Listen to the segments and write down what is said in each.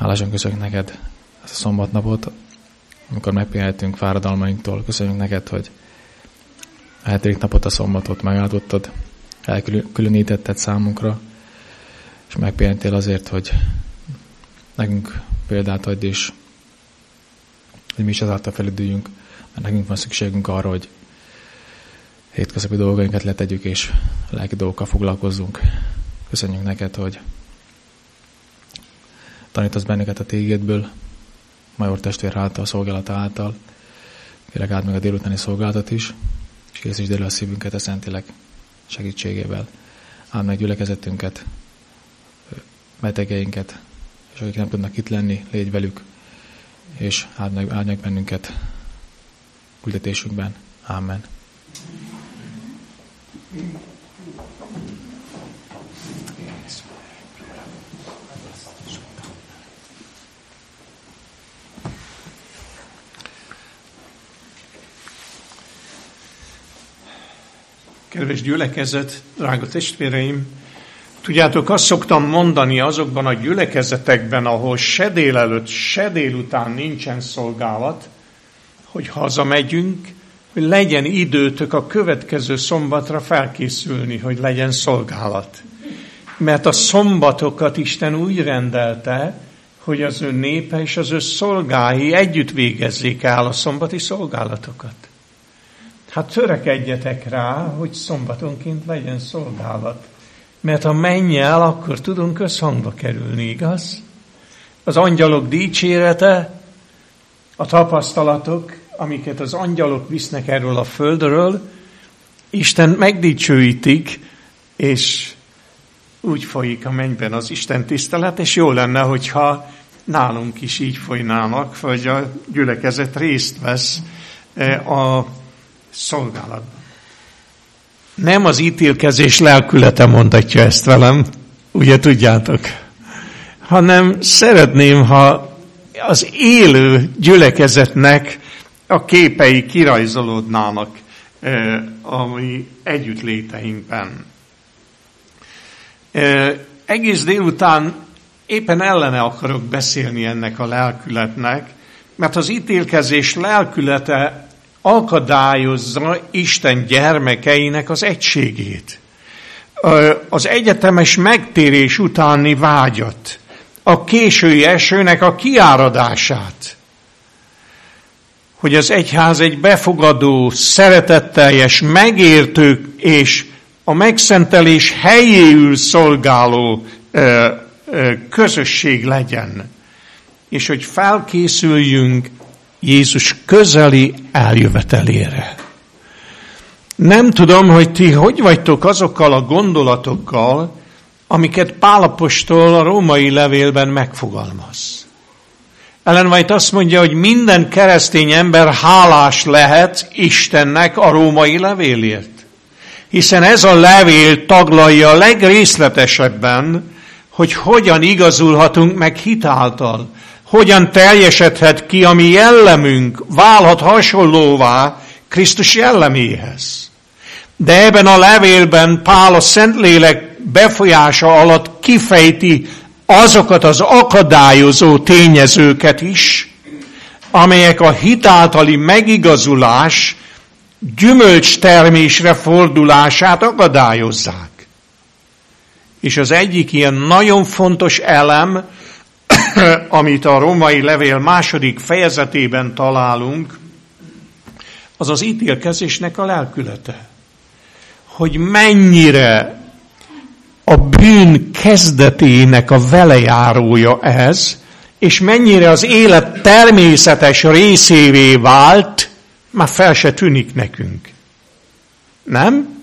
Hálásan köszönjük neked ezt a szombatnapot, amikor megpihenhetünk fáradalmainktól. Köszönjük neked, hogy a hetedik napot, a szombatot megáldottad, elkülönítetted számunkra, és megpihentél azért, hogy nekünk példát adj, és hogy mi is ezáltal felüdüljünk, mert nekünk van szükségünk arra, hogy hétköznapi dolgainkat letegyük, és lelki dolgokkal foglalkozzunk. Köszönjük neked, hogy tanítasz bennünket a tégedből, Major testvér által, szolgálata által. Kérlek át meg a délutáni szolgálatot is, és készítsd elő a szívünket a Szentilek segítségével. Áld meg gyülekezetünket, betegeinket, és akik nem tudnak itt lenni, légy velük, és áld meg, áld meg bennünket küldetésünkben. Amen. Kedves gyülekezet, drága testvéreim, tudjátok, azt szoktam mondani azokban a gyülekezetekben, ahol se délelőtt, se délután nincsen szolgálat, hogy hazamegyünk, hogy legyen időtök a következő szombatra felkészülni, hogy legyen szolgálat. Mert a szombatokat Isten úgy rendelte, hogy az ő népe és az ő szolgái együtt végezzék el a szombati szolgálatokat. Hát törekedjetek rá, hogy szombatonként legyen szolgálat. Mert ha el, akkor tudunk összhangba kerülni, igaz? Az angyalok dicsérete, a tapasztalatok, amiket az angyalok visznek erről a földről, Isten megdicsőítik, és úgy folyik a mennyben az Isten tisztelet, és jó lenne, hogyha nálunk is így folynának, vagy a gyülekezet részt vesz eh, a szolgálatban. Nem az ítélkezés lelkülete mondatja ezt velem, ugye tudjátok, hanem szeretném, ha az élő gyülekezetnek a képei kirajzolódnának a mi együttléteinkben. Egész délután éppen ellene akarok beszélni ennek a lelkületnek, mert az ítélkezés lelkülete akadályozza Isten gyermekeinek az egységét. Az egyetemes megtérés utáni vágyat, a késői esőnek a kiáradását, hogy az egyház egy befogadó, szeretetteljes, megértő és a megszentelés helyéül szolgáló közösség legyen, és hogy felkészüljünk Jézus közeli eljövetelére. Nem tudom, hogy ti hogy vagytok azokkal a gondolatokkal, amiket Pálapostól a római levélben megfogalmaz. Ellen White azt mondja, hogy minden keresztény ember hálás lehet Istennek a római levélért. Hiszen ez a levél taglalja a legrészletesebben, hogy hogyan igazulhatunk meg hitáltal, hogyan teljesedhet ki a mi jellemünk, válhat hasonlóvá Krisztus jelleméhez. De ebben a levélben Pál a Szentlélek befolyása alatt kifejti azokat az akadályozó tényezőket is, amelyek a hitáltali megigazulás gyümölcs termésre fordulását akadályozzák. És az egyik ilyen nagyon fontos elem, amit a római levél második fejezetében találunk, az az ítélkezésnek a lelkülete. Hogy mennyire a bűn kezdetének a velejárója ez, és mennyire az élet természetes részévé vált, már fel se tűnik nekünk. Nem?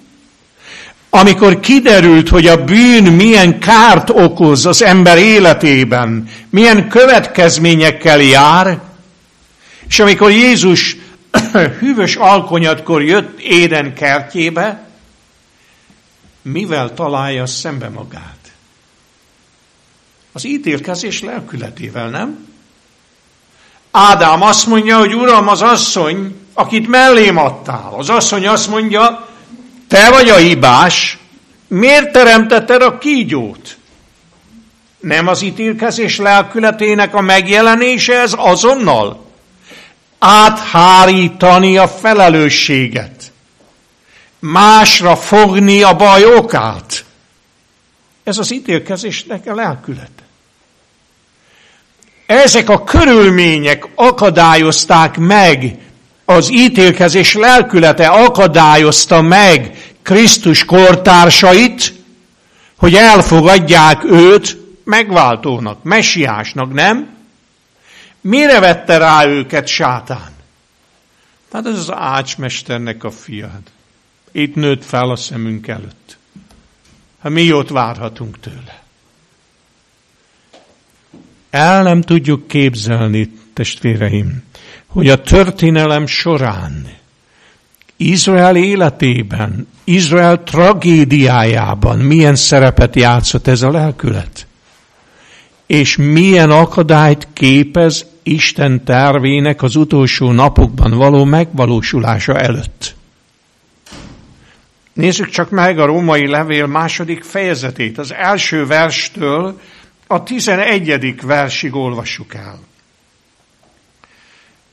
Amikor kiderült, hogy a bűn milyen kárt okoz az ember életében, milyen következményekkel jár, és amikor Jézus hűvös alkonyatkor jött Éden kertjébe, mivel találja szembe magát? Az ítélkezés lelkületével, nem? Ádám azt mondja, hogy Uram, az asszony, akit mellém adtál. Az asszony azt mondja, te vagy a hibás, miért teremtetted a kígyót? Nem az ítélkezés lelkületének a megjelenése ez azonnal? Áthárítani a felelősséget. Másra fogni a baj okát. Ez az ítélkezésnek a lelkülete. Ezek a körülmények akadályozták meg, az ítélkezés lelkülete akadályozta meg Krisztus kortársait, hogy elfogadják őt megváltónak, messiásnak, nem? Mire vette rá őket sátán? Hát ez az ácsmesternek a fiad. Itt nőtt fel a szemünk előtt. Hát mi ott várhatunk tőle? El nem tudjuk képzelni, testvéreim, hogy a történelem során Izrael életében, Izrael tragédiájában milyen szerepet játszott ez a lelkület. És milyen akadályt képez Isten tervének az utolsó napokban való megvalósulása előtt. Nézzük csak meg a római levél második fejezetét. Az első verstől a tizenegyedik versig olvassuk el.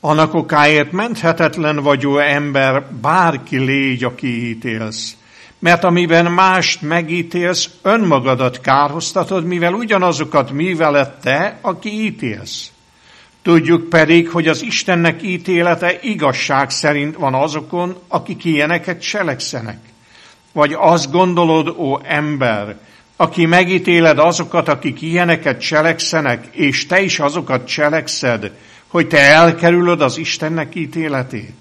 Annak okáért menthetetlen vagyó ember, bárki légy, aki ítélsz. Mert amiben mást megítélsz, önmagadat kárhoztatod, mivel ugyanazokat műveled te, aki ítélsz. Tudjuk pedig, hogy az Istennek ítélete igazság szerint van azokon, akik ilyeneket cselekszenek. Vagy azt gondolod, ó ember, aki megítéled azokat, akik ilyeneket cselekszenek, és te is azokat cselekszed, hogy te elkerülöd az Istennek ítéletét?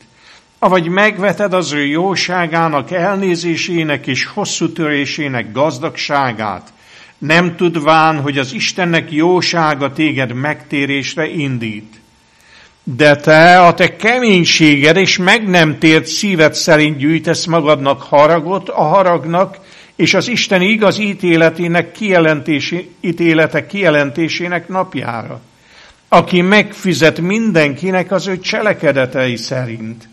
Avagy megveted az ő jóságának, elnézésének és hosszú törésének gazdagságát, nem tudván, hogy az Istennek jósága téged megtérésre indít. De te a te keménységed és meg nem tért szíved szerint gyűjtesz magadnak haragot a haragnak, és az Isten igaz ítéletének kijelentési, ítélete kijelentésének napjára aki megfizet mindenkinek az ő cselekedetei szerint.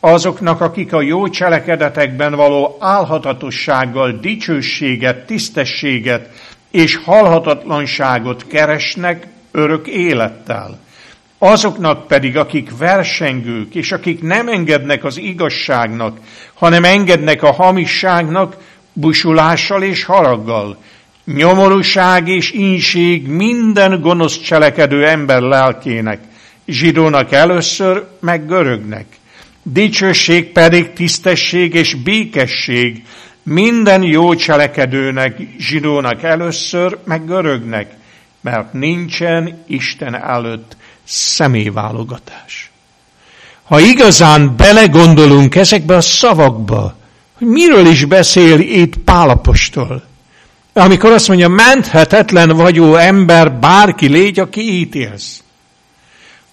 Azoknak, akik a jó cselekedetekben való álhatatossággal dicsőséget, tisztességet és halhatatlanságot keresnek örök élettel. Azoknak pedig, akik versengők, és akik nem engednek az igazságnak, hanem engednek a hamisságnak, busulással és haraggal, nyomorúság és ínség minden gonosz cselekedő ember lelkének, zsidónak először, meg görögnek. Dicsőség pedig tisztesség és békesség minden jó cselekedőnek, zsidónak először, meg görögnek, mert nincsen Isten előtt személyválogatás. Ha igazán belegondolunk ezekbe a szavakba, hogy miről is beszél itt Pálapostól, amikor azt mondja, menthetetlen vagyó ember, bárki légy, aki ítélsz.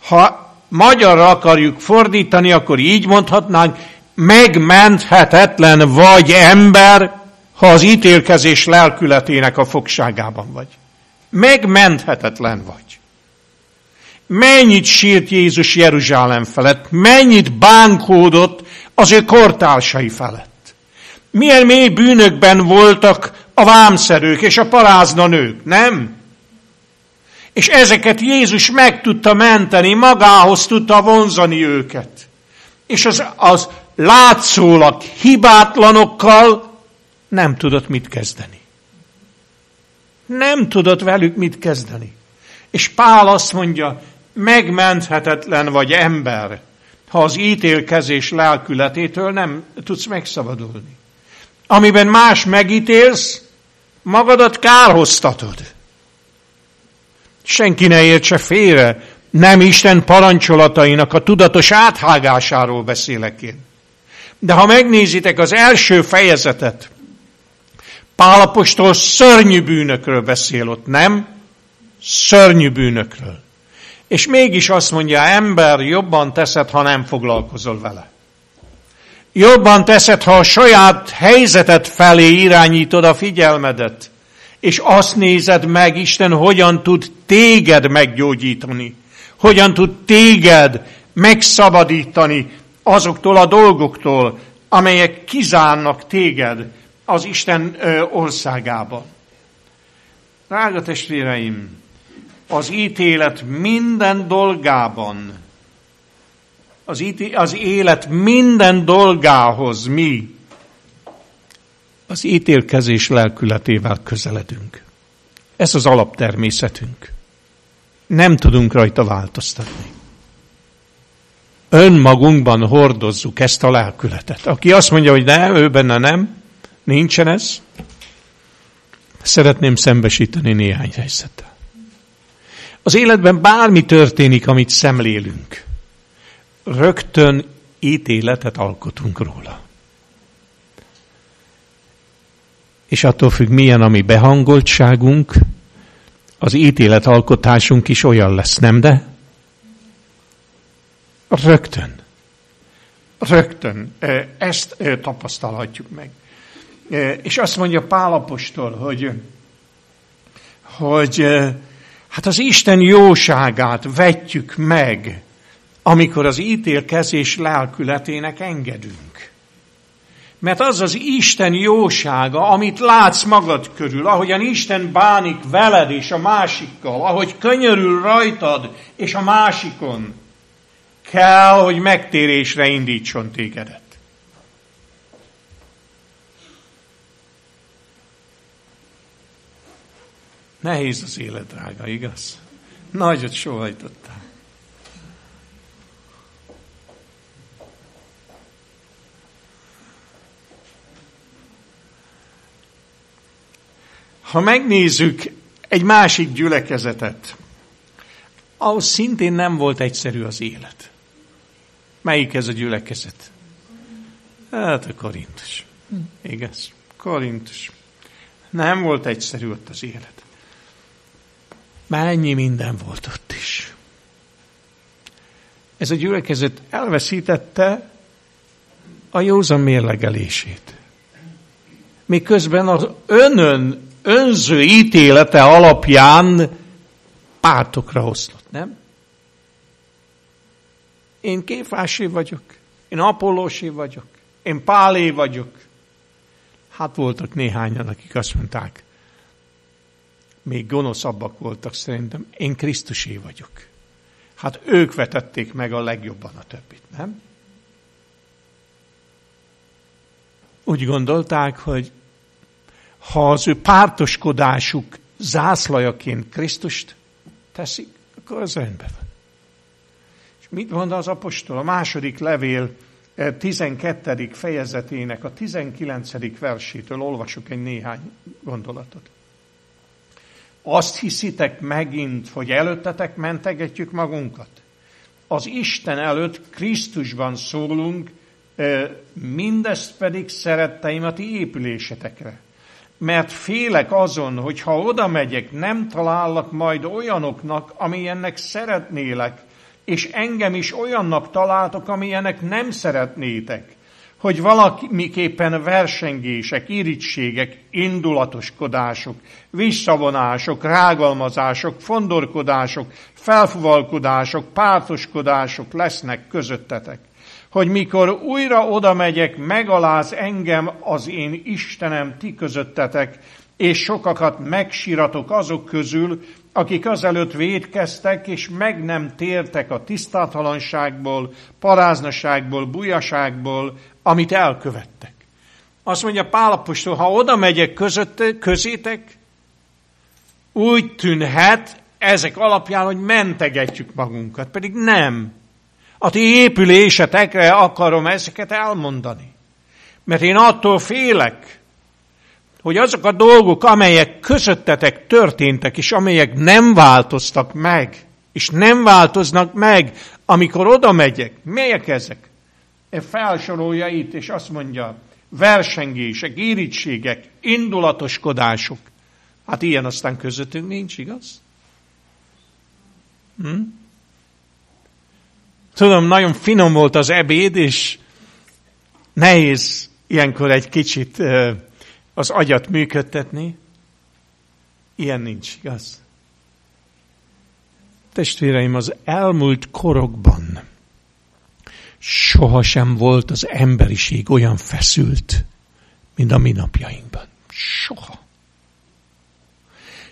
Ha magyarra akarjuk fordítani, akkor így mondhatnánk, megmenthetetlen vagy ember, ha az ítélkezés lelkületének a fogságában vagy. Megmenthetetlen vagy. Mennyit sírt Jézus Jeruzsálem felett, mennyit bánkódott az ő kortársai felett. Milyen mély bűnökben voltak a vámszerők és a parázna nők, nem? És ezeket Jézus meg tudta menteni, magához tudta vonzani őket. És az, az látszólag hibátlanokkal nem tudott mit kezdeni. Nem tudott velük mit kezdeni. És Pál azt mondja, megmenthetetlen vagy ember, ha az ítélkezés lelkületétől nem tudsz megszabadulni. Amiben más megítélsz, magadat kárhoztatod. Senki ne értse félre, nem Isten parancsolatainak a tudatos áthágásáról beszélek én. De ha megnézitek az első fejezetet, Pálapostól szörnyű bűnökről beszél ott, nem? Szörnyű bűnökről. És mégis azt mondja, ember, jobban teszed, ha nem foglalkozol vele. Jobban teszed, ha a saját helyzetet felé irányítod a figyelmedet, és azt nézed meg, Isten hogyan tud téged meggyógyítani, hogyan tud téged megszabadítani azoktól a dolgoktól, amelyek kizárnak téged az Isten országában. Drága testvéreim, az ítélet minden dolgában, az, íté, az élet minden dolgához mi az ítélkezés lelkületével közeledünk. Ez az alaptermészetünk. Nem tudunk rajta változtatni. Önmagunkban hordozzuk ezt a lelkületet. Aki azt mondja, hogy nem, ő benne nem, nincsen ez, szeretném szembesíteni néhány helyzettel. Az életben bármi történik, amit szemlélünk, rögtön ítéletet alkotunk róla. És attól függ, milyen a mi behangoltságunk, az ítéletalkotásunk is olyan lesz, nem de? Rögtön. Rögtön. Ezt tapasztalhatjuk meg. És azt mondja Pálapostól, hogy, hogy hát az Isten jóságát vetjük meg, amikor az ítélkezés lelkületének engedünk. Mert az az Isten jósága, amit látsz magad körül, ahogyan Isten bánik veled és a másikkal, ahogy könyörül rajtad és a másikon, kell, hogy megtérésre indítson tégedet. Nehéz az élet, drága, igaz? Nagyot sohajtottál. Ha megnézzük egy másik gyülekezetet, ahhoz szintén nem volt egyszerű az élet. Melyik ez a gyülekezet? Hát a Korintus. Igaz? Korintus. Nem volt egyszerű ott az élet. Mennyi minden volt ott is. Ez a gyülekezet elveszítette a józan mérlegelését. Miközben az önön önző ítélete alapján pártokra oszlott, nem? Én Kéfásé vagyok, én Apollósé vagyok, én Pálé vagyok. Hát voltak néhányan, akik azt mondták, még gonoszabbak voltak szerintem, én Krisztusé vagyok. Hát ők vetették meg a legjobban a többit, nem? Úgy gondolták, hogy ha az ő pártoskodásuk zászlajaként Krisztust teszik, akkor az rendben van. És mit mond az apostol? A második levél 12. Eh, fejezetének a 19. versétől olvasok egy néhány gondolatot. Azt hiszitek megint, hogy előttetek mentegetjük magunkat? Az Isten előtt Krisztusban szólunk, eh, mindezt pedig szeretteim a ti épülésetekre mert félek azon, hogy ha oda megyek, nem talállak majd olyanoknak, amilyennek szeretnélek, és engem is olyannak találtok, amilyenek nem szeretnétek, hogy valamiképpen versengések, irítségek, indulatoskodások, visszavonások, rágalmazások, fondorkodások, felfuvalkodások, pártoskodások lesznek közöttetek hogy mikor újra oda megyek, megaláz engem az én Istenem ti közöttetek, és sokakat megsiratok azok közül, akik azelőtt védkeztek, és meg nem tértek a tisztátalanságból, paráznaságból, bujaságból, amit elkövettek. Azt mondja Pálapostól, ha oda megyek közétek, úgy tűnhet ezek alapján, hogy mentegetjük magunkat, pedig nem. A ti épülésetekre akarom ezeket elmondani. Mert én attól félek, hogy azok a dolgok, amelyek közöttetek történtek, és amelyek nem változtak meg, és nem változnak meg, amikor oda megyek, melyek ezek? E felsorolja itt, és azt mondja, versengések, írítségek, indulatoskodások. Hát ilyen aztán közöttünk nincs, igaz? Hm? Tudom, nagyon finom volt az ebéd, és nehéz ilyenkor egy kicsit az agyat működtetni. Ilyen nincs, igaz? Testvéreim, az elmúlt korokban sohasem volt az emberiség olyan feszült, mint a mi napjainkban. Soha.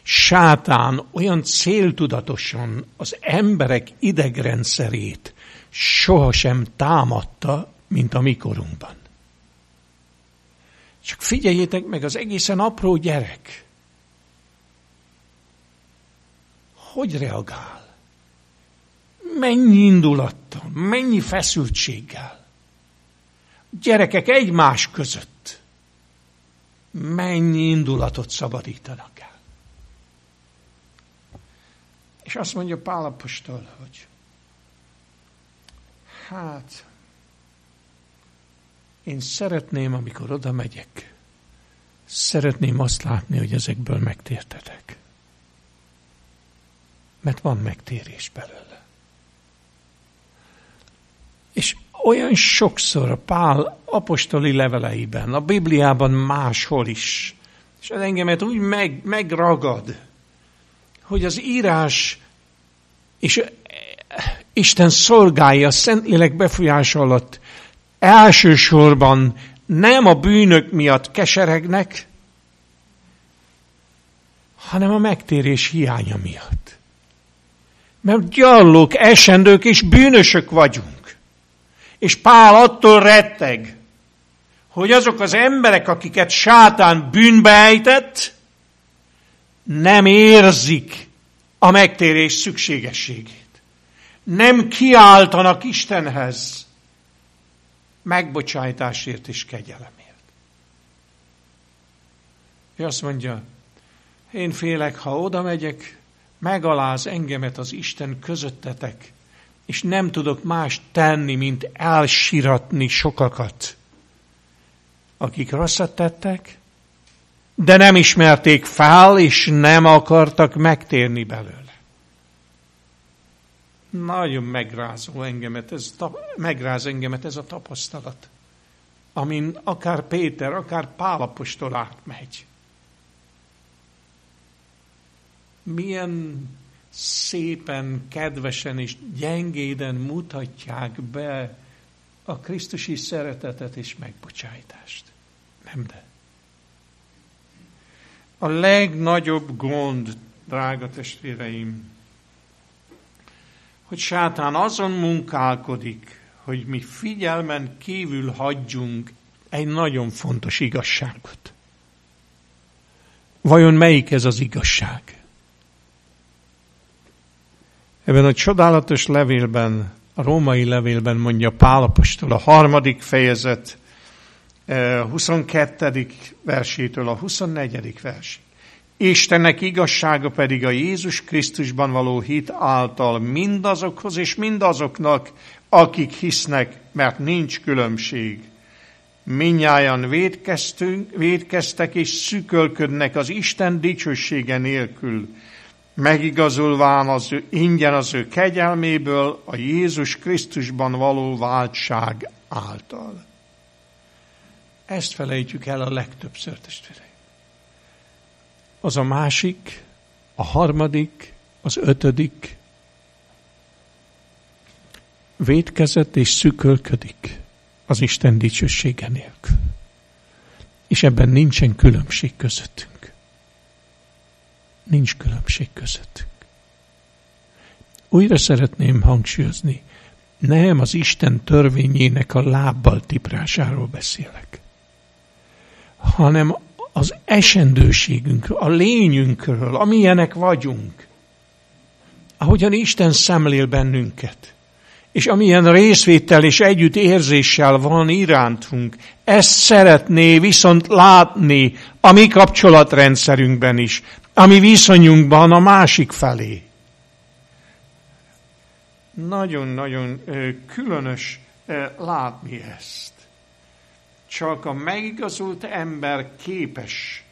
sátán olyan céltudatosan az emberek idegrendszerét sohasem támadta, mint a mikorunkban. Csak figyeljétek meg, az egészen apró gyerek. Hogy reagál? Mennyi indulattal, mennyi feszültséggel. Gyerekek egymás között mennyi indulatot szabadítanak el. És azt mondja Pálapostól, hogy hát én szeretném, amikor oda megyek, szeretném azt látni, hogy ezekből megtértetek. Mert van megtérés belőle. És olyan sokszor a Pál apostoli leveleiben, a Bibliában máshol is, és az engemet úgy meg, megragad, hogy az írás és Isten szolgálja Szentlélek befolyása alatt elsősorban nem a bűnök miatt keseregnek, hanem a megtérés hiánya miatt. Mert gyallók, esendők és bűnösök vagyunk. És Pál attól retteg, hogy azok az emberek, akiket sátán bűnbe ejtett, nem érzik a megtérés szükségességét. Nem kiáltanak Istenhez megbocsájtásért és kegyelemért. Ő azt mondja, én félek, ha oda megyek, megaláz engemet az Isten közöttetek, és nem tudok más tenni, mint elsiratni sokakat, akik rosszat tettek, de nem ismerték fel, és nem akartak megtérni belőle. Nagyon megrázó engemet, ez, megráz engemet ez a tapasztalat, amin akár Péter, akár Pálapostól átmegy. Milyen szépen, kedvesen és gyengéden mutatják be a Krisztusi szeretetet és megbocsájtást. Nem de. A legnagyobb gond, drága testvéreim, hogy sátán azon munkálkodik, hogy mi figyelmen kívül hagyjunk egy nagyon fontos igazságot. Vajon melyik ez az igazság? Ebben a csodálatos levélben, a római levélben mondja Pálapostól a harmadik fejezet 22. Eh, versétől a 24. versig. Istennek igazsága pedig a Jézus Krisztusban való hit által mindazokhoz és mindazoknak, akik hisznek, mert nincs különbség. Minnyáján védkeztünk, védkeztek és szükölködnek az Isten dicsősége nélkül, megigazulván az ő, ingyen az ő kegyelméből a Jézus Krisztusban való váltság által. Ezt felejtjük el a legtöbbször, testvérek az a másik, a harmadik, az ötödik védkezett és szükölködik az Isten dicsősége nélkül. És ebben nincsen különbség közöttünk. Nincs különbség közöttünk. Újra szeretném hangsúlyozni, nem az Isten törvényének a lábbal tiprásáról beszélek, hanem az esendőségünkről, a lényünkről, amilyenek vagyunk. Ahogyan Isten szemlél bennünket, és amilyen részvétel és együtt érzéssel van irántunk, ezt szeretné viszont látni a mi kapcsolatrendszerünkben is, a mi viszonyunkban a másik felé. Nagyon-nagyon különös látni ezt csak a megigazult ember képes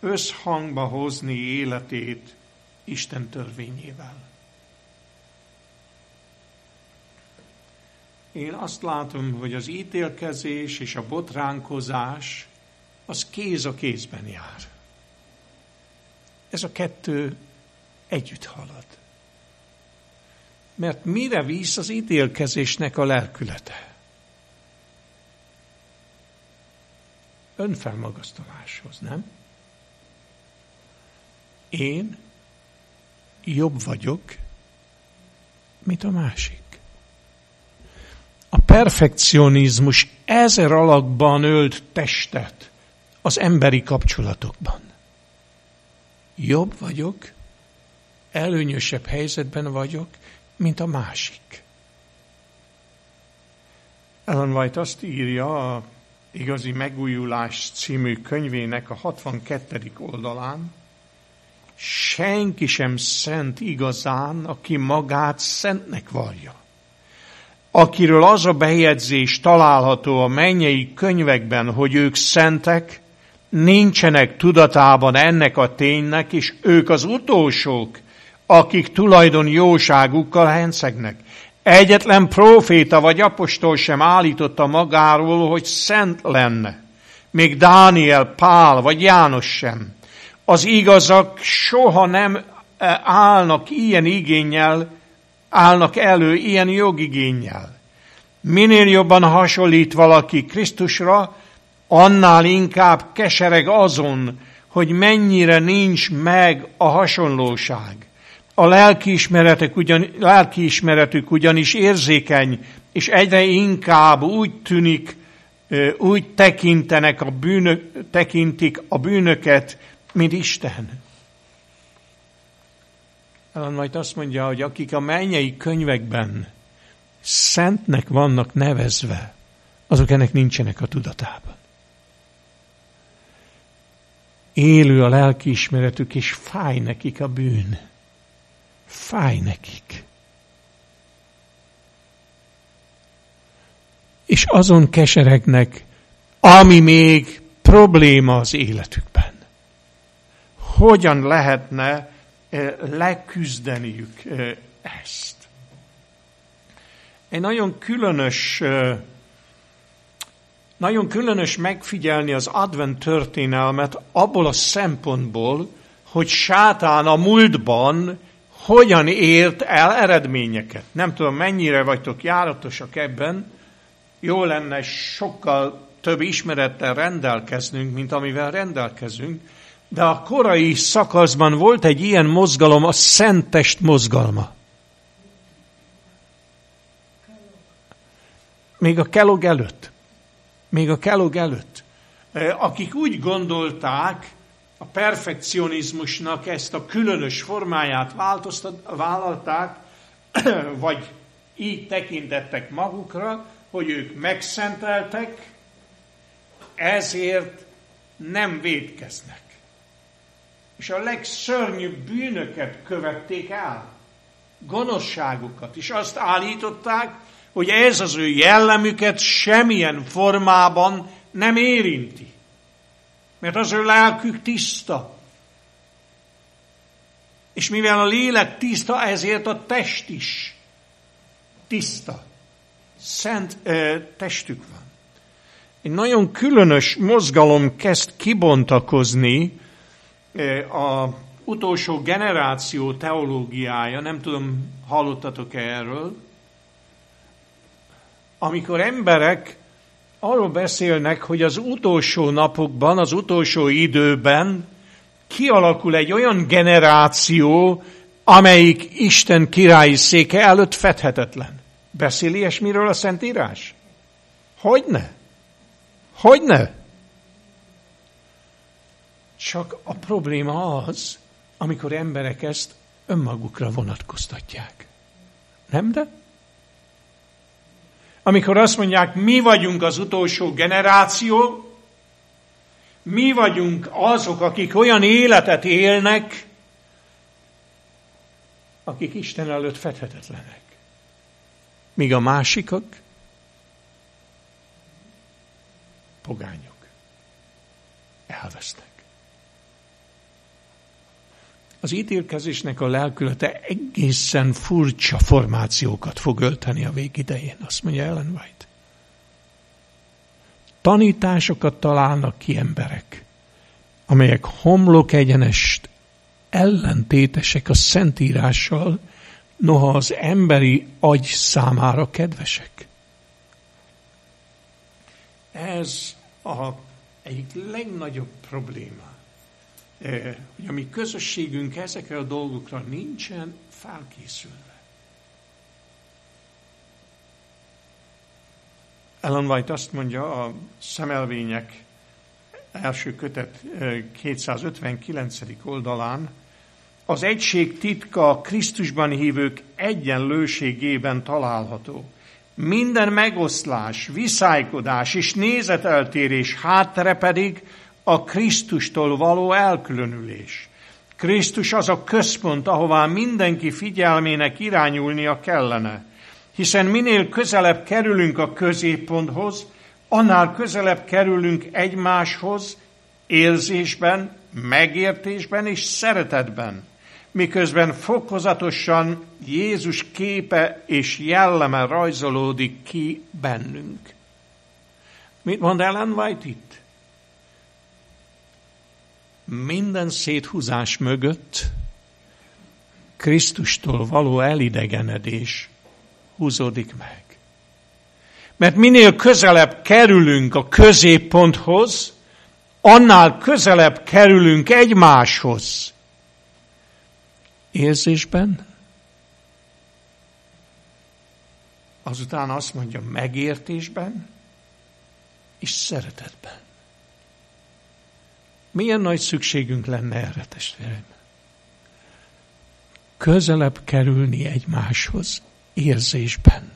összhangba hozni életét Isten törvényével. Én azt látom, hogy az ítélkezés és a botránkozás az kéz a kézben jár. Ez a kettő együtt halad. Mert mire visz az ítélkezésnek a lelkülete? Önfelmagasztaláshoz, nem? én jobb vagyok, mint a másik. A perfekcionizmus ezer alakban ölt testet az emberi kapcsolatokban. Jobb vagyok, előnyösebb helyzetben vagyok, mint a másik. Ellen White azt írja a Igazi Megújulás című könyvének a 62. oldalán, senki sem szent igazán, aki magát szentnek vallja. Akiről az a bejegyzés található a mennyei könyvekben, hogy ők szentek, nincsenek tudatában ennek a ténynek, és ők az utolsók, akik tulajdon jóságukkal henszegnek. Egyetlen proféta vagy apostol sem állította magáról, hogy szent lenne. Még Dániel, Pál vagy János sem. Az igazak soha nem e, állnak ilyen igényel, állnak elő ilyen jogigényel. Minél jobban hasonlít valaki Krisztusra, annál inkább kesereg azon, hogy mennyire nincs meg a hasonlóság. A lelkiismeretek ugyan, lelkiismeretük ugyanis érzékeny, és egyre inkább úgy tűnik, úgy tekintenek a bűnök, tekintik a bűnöket, mint Isten. Ellen majd azt mondja, hogy akik a mennyei könyvekben szentnek vannak nevezve, azok ennek nincsenek a tudatában. Élő a lelkiismeretük, és fáj nekik a bűn. Fáj nekik. És azon keseregnek, ami még probléma az életükben. Hogyan lehetne eh, leküzdeniük eh, ezt? Egy nagyon különös, eh, nagyon különös megfigyelni az advent történelmet abból a szempontból, hogy sátán a múltban hogyan ért el eredményeket. Nem tudom, mennyire vagytok járatosak ebben, jó lenne sokkal több ismerettel rendelkeznünk, mint amivel rendelkezünk, de a korai szakaszban volt egy ilyen mozgalom, a Szentest mozgalma. Még a Kellogg előtt. Még a Kellogg előtt. Akik úgy gondolták, a perfekcionizmusnak ezt a különös formáját vállalták, vagy így tekintettek magukra, hogy ők megszenteltek, ezért nem védkeznek. És a legszörnyűbb bűnöket követték el, gonoszságukat, és azt állították, hogy ez az ő jellemüket semmilyen formában nem érinti mert az ő lelkük tiszta. És mivel a lélek tiszta, ezért a test is tiszta. Szent ö, testük van. Egy nagyon különös mozgalom kezd kibontakozni a utolsó generáció teológiája, nem tudom, hallottatok -e erről, amikor emberek arról beszélnek, hogy az utolsó napokban, az utolsó időben kialakul egy olyan generáció, amelyik Isten királyi széke előtt fedhetetlen. Beszél ilyesmiről a Szentírás? Hogyne? Hogyne? Csak a probléma az, amikor emberek ezt önmagukra vonatkoztatják. Nem de? Amikor azt mondják, mi vagyunk az utolsó generáció, mi vagyunk azok, akik olyan életet élnek, akik Isten előtt fedhetetlenek. Míg a másikak pogányok. Elvesznek. Az ítélkezésnek a lelkülete egészen furcsa formációkat fog ölteni a végidején, azt mondja Ellen White. Tanításokat találnak ki emberek, amelyek homlok egyenest ellentétesek a szentírással, noha az emberi agy számára kedvesek. Ez a egyik legnagyobb probléma hogy a mi közösségünk ezekre a dolgokra nincsen felkészülve. Ellen White azt mondja a szemelvények első kötet 259. oldalán, az egység titka a Krisztusban hívők egyenlőségében található. Minden megoszlás, viszálykodás és nézeteltérés háttere pedig a Krisztustól való elkülönülés. Krisztus az a központ, ahová mindenki figyelmének irányulnia kellene. Hiszen minél közelebb kerülünk a középponthoz, annál közelebb kerülünk egymáshoz érzésben, megértésben és szeretetben, miközben fokozatosan Jézus képe és jelleme rajzolódik ki bennünk. Mit mond Ellen White itt? Minden széthúzás mögött Krisztustól való elidegenedés húzódik meg. Mert minél közelebb kerülünk a középponthoz, annál közelebb kerülünk egymáshoz. Érzésben, azután azt mondja megértésben és szeretetben. Milyen nagy szükségünk lenne erre, testvéreim? Közelebb kerülni egymáshoz érzésben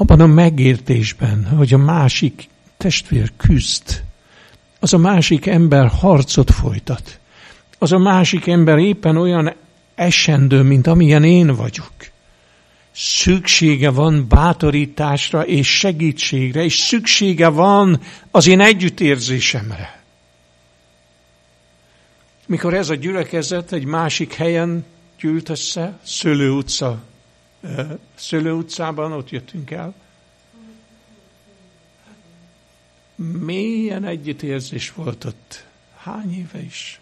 abban a megértésben, hogy a másik testvér küzd, az a másik ember harcot folytat, az a másik ember éppen olyan esendő, mint amilyen én vagyok. Szüksége van bátorításra és segítségre, és szüksége van az én együttérzésemre. Mikor ez a gyülekezet egy másik helyen gyűlt össze, Szőlő utca Szőlő utcában, ott jöttünk el. Mélyen együttérzés volt ott. Hány éve is?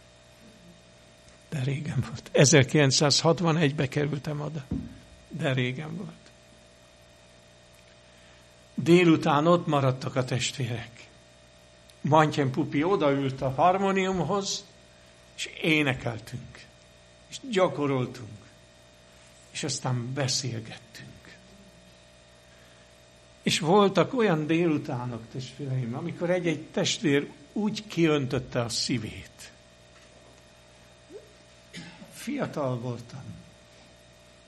De régen volt. 1961-be kerültem oda. De régen volt. Délután ott maradtak a testvérek. Mantyen Pupi odaült a harmoniumhoz, és énekeltünk. És gyakoroltunk és aztán beszélgettünk. És voltak olyan délutánok, testvéreim, amikor egy-egy testvér úgy kiöntötte a szívét. Fiatal voltam,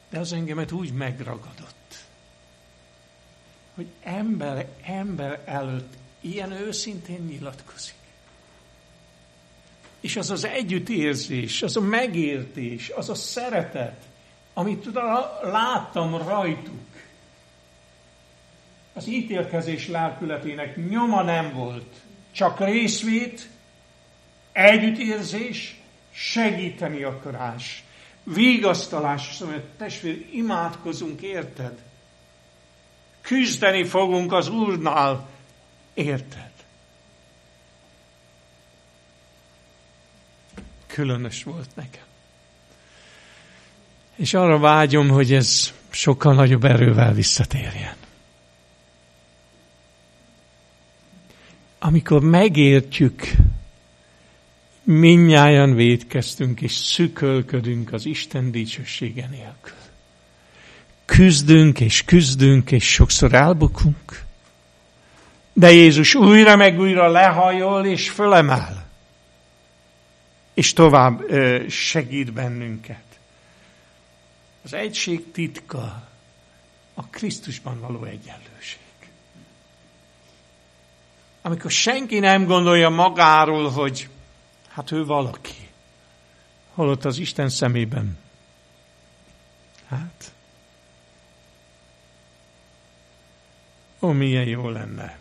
de az engemet úgy megragadott, hogy ember, ember előtt ilyen őszintén nyilatkozik. És az az együttérzés, az a megértés, az a szeretet, amit láttam rajtuk, az ítélkezés lelkületének nyoma nem volt, csak részvét, együttérzés, segíteni akarás, vigasztalás, szóval testvér, imádkozunk, érted? Küzdeni fogunk az Úrnál, érted? Különös volt nekem. És arra vágyom, hogy ez sokkal nagyobb erővel visszatérjen. Amikor megértjük, minnyáján védkeztünk és szükölködünk az Isten dicsősége nélkül. Küzdünk és küzdünk, és sokszor elbukunk. De Jézus újra meg újra lehajol és fölemel. És tovább segít bennünket. Az egység titka a Krisztusban való egyenlőség. Amikor senki nem gondolja magáról, hogy hát ő valaki, holott az Isten szemében. Hát, ó, milyen jó lenne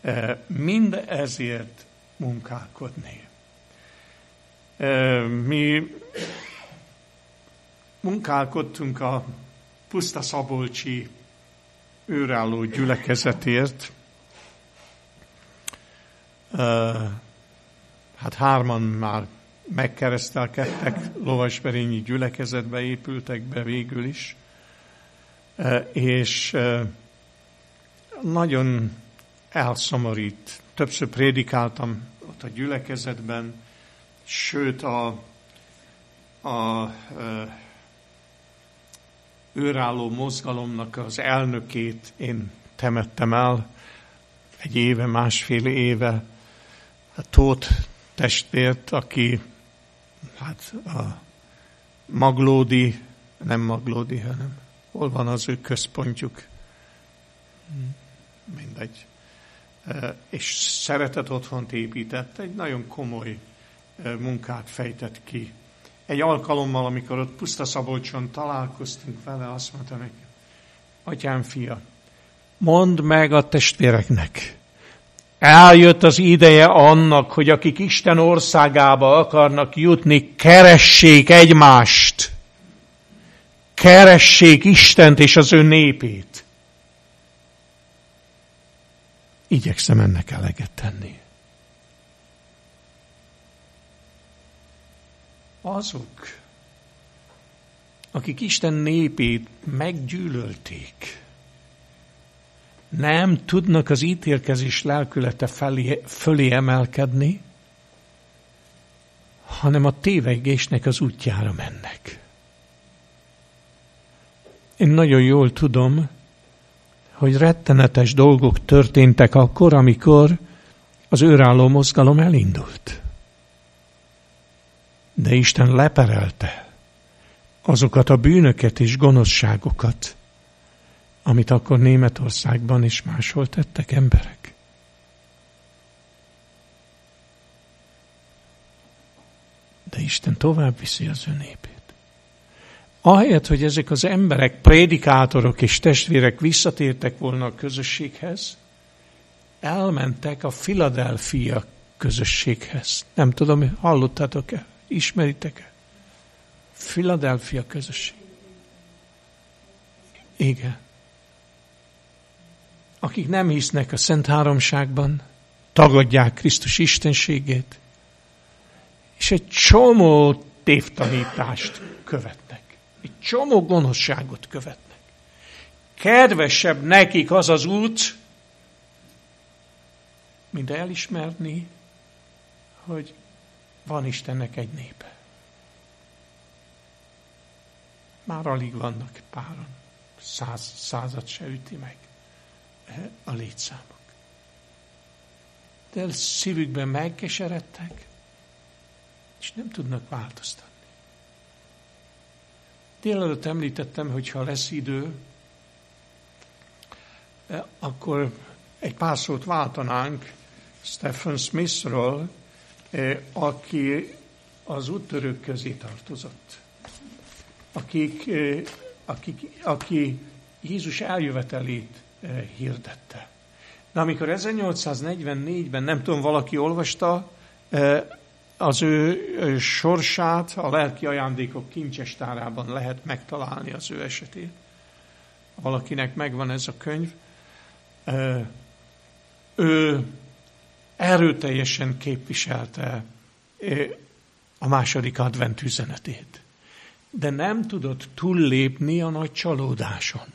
e, mind ezért munkálkodni. Mi munkálkodtunk a Puszta Szabolcsi őrálló gyülekezetért. Hát hárman már megkeresztelkedtek, Lovasberényi gyülekezetbe épültek be végül is, és nagyon elszomorít. Többször prédikáltam ott a gyülekezetben, sőt a, a, a őrálló mozgalomnak az elnökét én temettem el egy éve, másfél éve, a Tóth testvért, aki hát a Maglódi, nem Maglódi, hanem hol van az ő központjuk? Mindegy. És szeretett otthont épített, egy nagyon komoly munkát fejtett ki. Egy alkalommal, amikor ott Puszta Szabolcson találkoztunk vele, azt mondta neki, atyám fia, mondd meg a testvéreknek, eljött az ideje annak, hogy akik Isten országába akarnak jutni, keressék egymást. Keressék Istent és az ő népét. Igyekszem ennek eleget tenni. Azok, akik Isten népét meggyűlölték, nem tudnak az ítélkezés lelkülete felé, fölé emelkedni, hanem a tévegésnek az útjára mennek. Én nagyon jól tudom, hogy rettenetes dolgok történtek akkor, amikor az őrálló mozgalom elindult. De Isten leperelte azokat a bűnöket és gonoszságokat, amit akkor Németországban is máshol tettek emberek. De Isten tovább viszi az ő népét. Ahelyett, hogy ezek az emberek, prédikátorok és testvérek visszatértek volna a közösséghez, elmentek a Philadelphia közösséghez. Nem tudom, hallottátok-e? Ismeritek-e? Philadelphia közösség. Igen akik nem hisznek a Szent Háromságban, tagadják Krisztus istenségét, és egy csomó tévtanítást követnek. Egy csomó gonoszságot követnek. Kedvesebb nekik az az út, mint elismerni, hogy van Istennek egy népe. Már alig vannak páran. Száz, százat se üti meg a létszámok. De szívükben megkeseredtek, és nem tudnak változtatni. Délelőtt említettem, hogy ha lesz idő, e, akkor egy pár szót váltanánk Stephen Smithről, aki az úttörők közé tartozott. Akik, e, akik, aki Jézus eljövetelét Eh, hirdette. Na, amikor 1844-ben, nem tudom, valaki olvasta eh, az ő sorsát, a lelki ajándékok kincsestárában lehet megtalálni az ő esetét. Valakinek megvan ez a könyv. Eh, ő erőteljesen képviselte a második advent üzenetét. De nem tudott túllépni a nagy csalódáson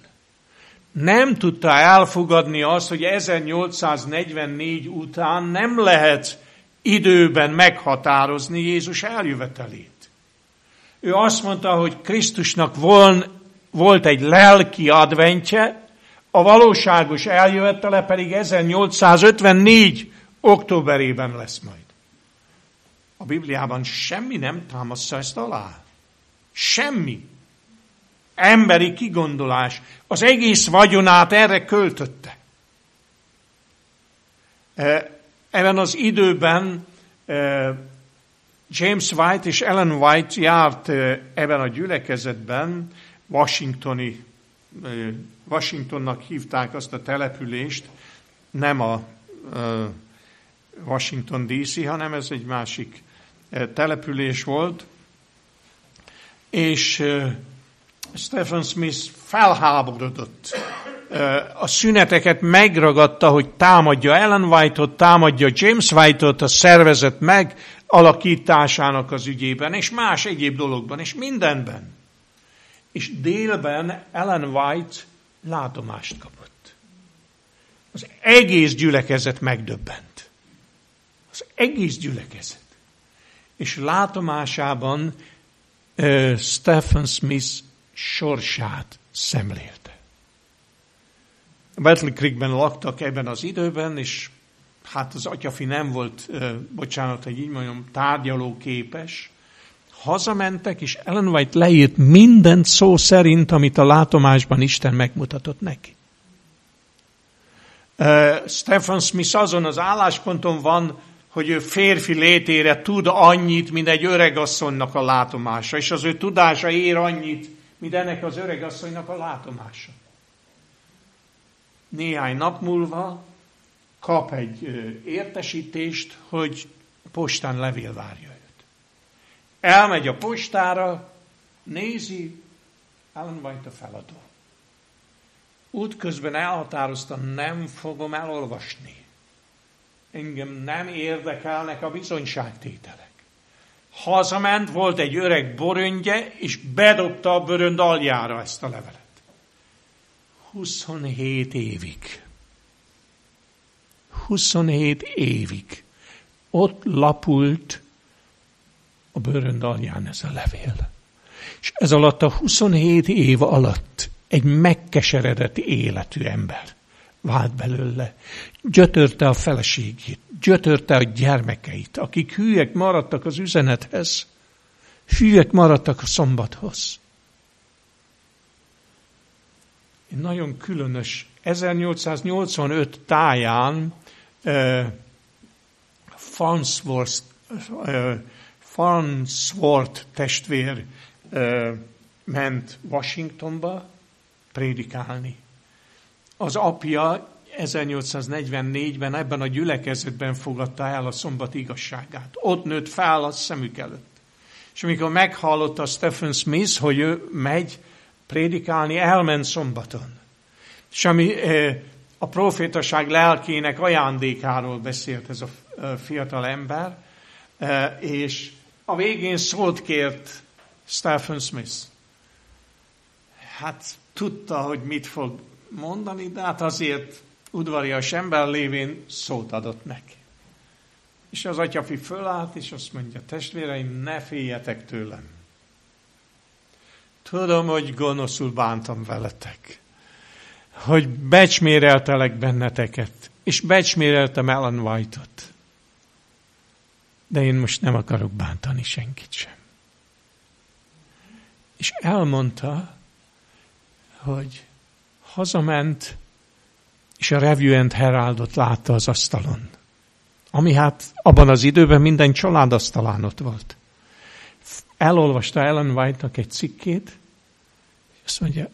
nem tudta elfogadni azt, hogy 1844 után nem lehet időben meghatározni Jézus eljövetelét. Ő azt mondta, hogy Krisztusnak volt egy lelki adventje, a valóságos eljövetele pedig 1854 októberében lesz majd. A Bibliában semmi nem támaszza ezt alá. Semmi emberi kigondolás. Az egész vagyonát erre költötte. E, ebben az időben e, James White és Ellen White járt e, ebben a gyülekezetben, Washingtoni, Washingtonnak hívták azt a települést, nem a Washington DC, hanem ez egy másik település volt, és Stephen Smith felháborodott. A szüneteket megragadta, hogy támadja Ellen White-ot, támadja James White-ot a szervezet megalakításának az ügyében, és más egyéb dologban, és mindenben. És délben Ellen White látomást kapott. Az egész gyülekezet megdöbbent. Az egész gyülekezet. és látomásában uh, Stephen Smith sorsát szemlélte. Battle Creekben laktak ebben az időben, és hát az atyafi nem volt, uh, bocsánat, hogy így mondjam, tárgyaló képes. Hazamentek, és Ellen White leírt mindent szó szerint, amit a látomásban Isten megmutatott neki. Uh, Stephen Smith azon az állásponton van, hogy ő férfi létére tud annyit, mint egy öregasszonynak a látomása, és az ő tudása ér annyit, mint ennek az öregasszonynak a látomása. Néhány nap múlva kap egy értesítést, hogy postán levél várja őt. Elmegy a postára, nézi, Alan White a feladó. Útközben elhatározta, nem fogom elolvasni engem nem érdekelnek a bizonyságtételek. Hazament, volt egy öreg boröngye, és bedobta a bőrönd aljára ezt a levelet. 27 évig. 27 évig. Ott lapult a bőrönd alján ez a levél. És ez alatt a 27 év alatt egy megkeseredett életű ember vált belőle. Gyötörte a feleségét, gyötörte a gyermekeit, akik hülyek maradtak az üzenethez, hülyek maradtak a szombathoz. Egy nagyon különös, 1885 táján uh, Farnsworth, uh, Farnsworth testvér uh, ment Washingtonba prédikálni. Az apja 1844-ben ebben a gyülekezetben fogadta el a szombat igazságát. Ott nőtt fel a szemük előtt. És amikor meghallotta Stephen Smith, hogy ő megy prédikálni, elment szombaton. És ami eh, a profétaság lelkének ajándékáról beszélt ez a eh, fiatal ember, eh, és a végén szólt kért Stephen Smith. Hát tudta, hogy mit fog mondani, de hát azért udvarias ember lévén szót adott neki. És az atyafi fölállt, és azt mondja, testvéreim, ne féljetek tőlem. Tudom, hogy gonoszul bántam veletek. Hogy becsméreltelek benneteket. És becsméreltem Ellen White-ot. De én most nem akarok bántani senkit sem. És elmondta, hogy hazament, és a Review and Heraldot látta az asztalon. Ami hát abban az időben minden család asztalán ott volt. Elolvasta Ellen White-nak egy cikkét, és azt mondja,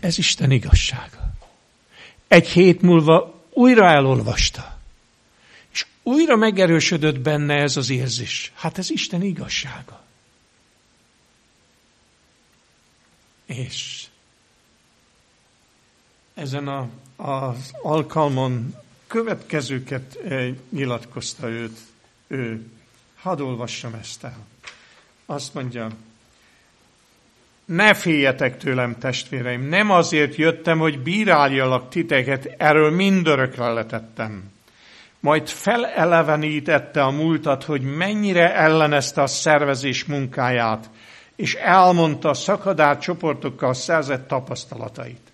ez Isten igazsága. Egy hét múlva újra elolvasta. És újra megerősödött benne ez az érzés. Hát ez Isten igazsága. És ezen a, az alkalmon következőket eh, nyilatkozta őt, ő. Hadd olvassam ezt el. Azt mondja, ne féljetek tőlem, testvéreim, nem azért jöttem, hogy bíráljalak titeket, erről mindörökre letettem. Majd felelevenítette a múltat, hogy mennyire ellenezte a szervezés munkáját, és elmondta a szakadár csoportokkal szerzett tapasztalatait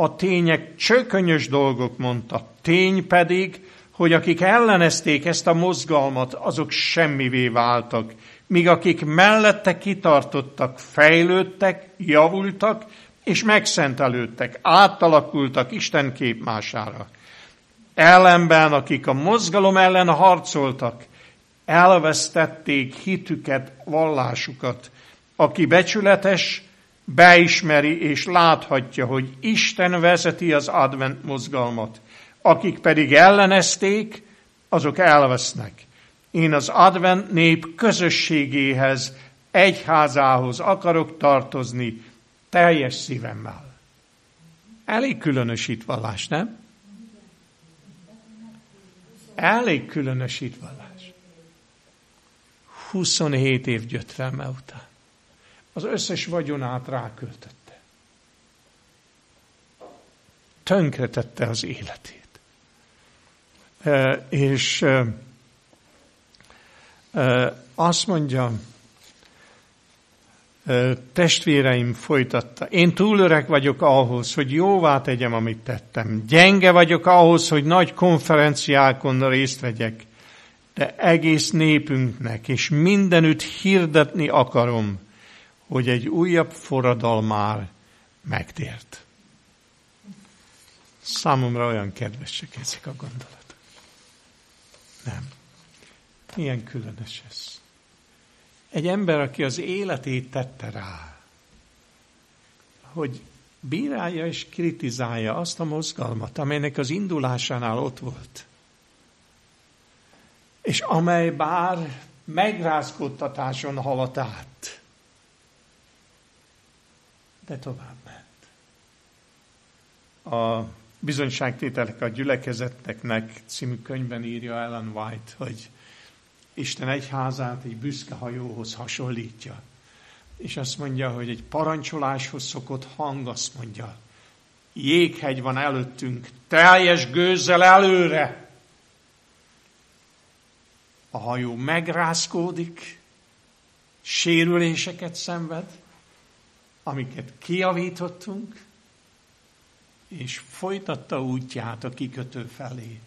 a tények csökönyös dolgok, mondta. Tény pedig, hogy akik ellenezték ezt a mozgalmat, azok semmivé váltak, míg akik mellette kitartottak, fejlődtek, javultak, és megszentelődtek, átalakultak Isten képmására. Ellenben, akik a mozgalom ellen harcoltak, elvesztették hitüket, vallásukat. Aki becsületes, beismeri és láthatja, hogy Isten vezeti az advent mozgalmat. Akik pedig ellenezték, azok elvesznek. Én az advent nép közösségéhez, egyházához akarok tartozni teljes szívemmel. Elég különös vallás, nem? Elég különös vallás. 27 év gyötrelme után az összes vagyonát ráköltötte. Tönkretette az életét. E, és e, e, azt mondja, testvéreim folytatta, én túl öreg vagyok ahhoz, hogy jóvá tegyem, amit tettem. Gyenge vagyok ahhoz, hogy nagy konferenciákon részt vegyek, de egész népünknek és mindenütt hirdetni akarom, hogy egy újabb forradal már megtért. Számomra olyan kedvesek ezek a gondolatok. Nem. Milyen különös ez. Egy ember, aki az életét tette rá, hogy bírálja és kritizálja azt a mozgalmat, amelynek az indulásánál ott volt, és amely bár megrázkódtatáson haladt át, de tovább ment. A bizonyságtételek a gyülekezetteknek című könyvben írja Ellen White, hogy Isten egyházát egy büszke hajóhoz hasonlítja. És azt mondja, hogy egy parancsoláshoz szokott hang azt mondja, jéghegy van előttünk, teljes gőzzel előre. A hajó megrázkódik, sérüléseket szenved, amiket kiavítottunk, és folytatta útját a kikötő felé.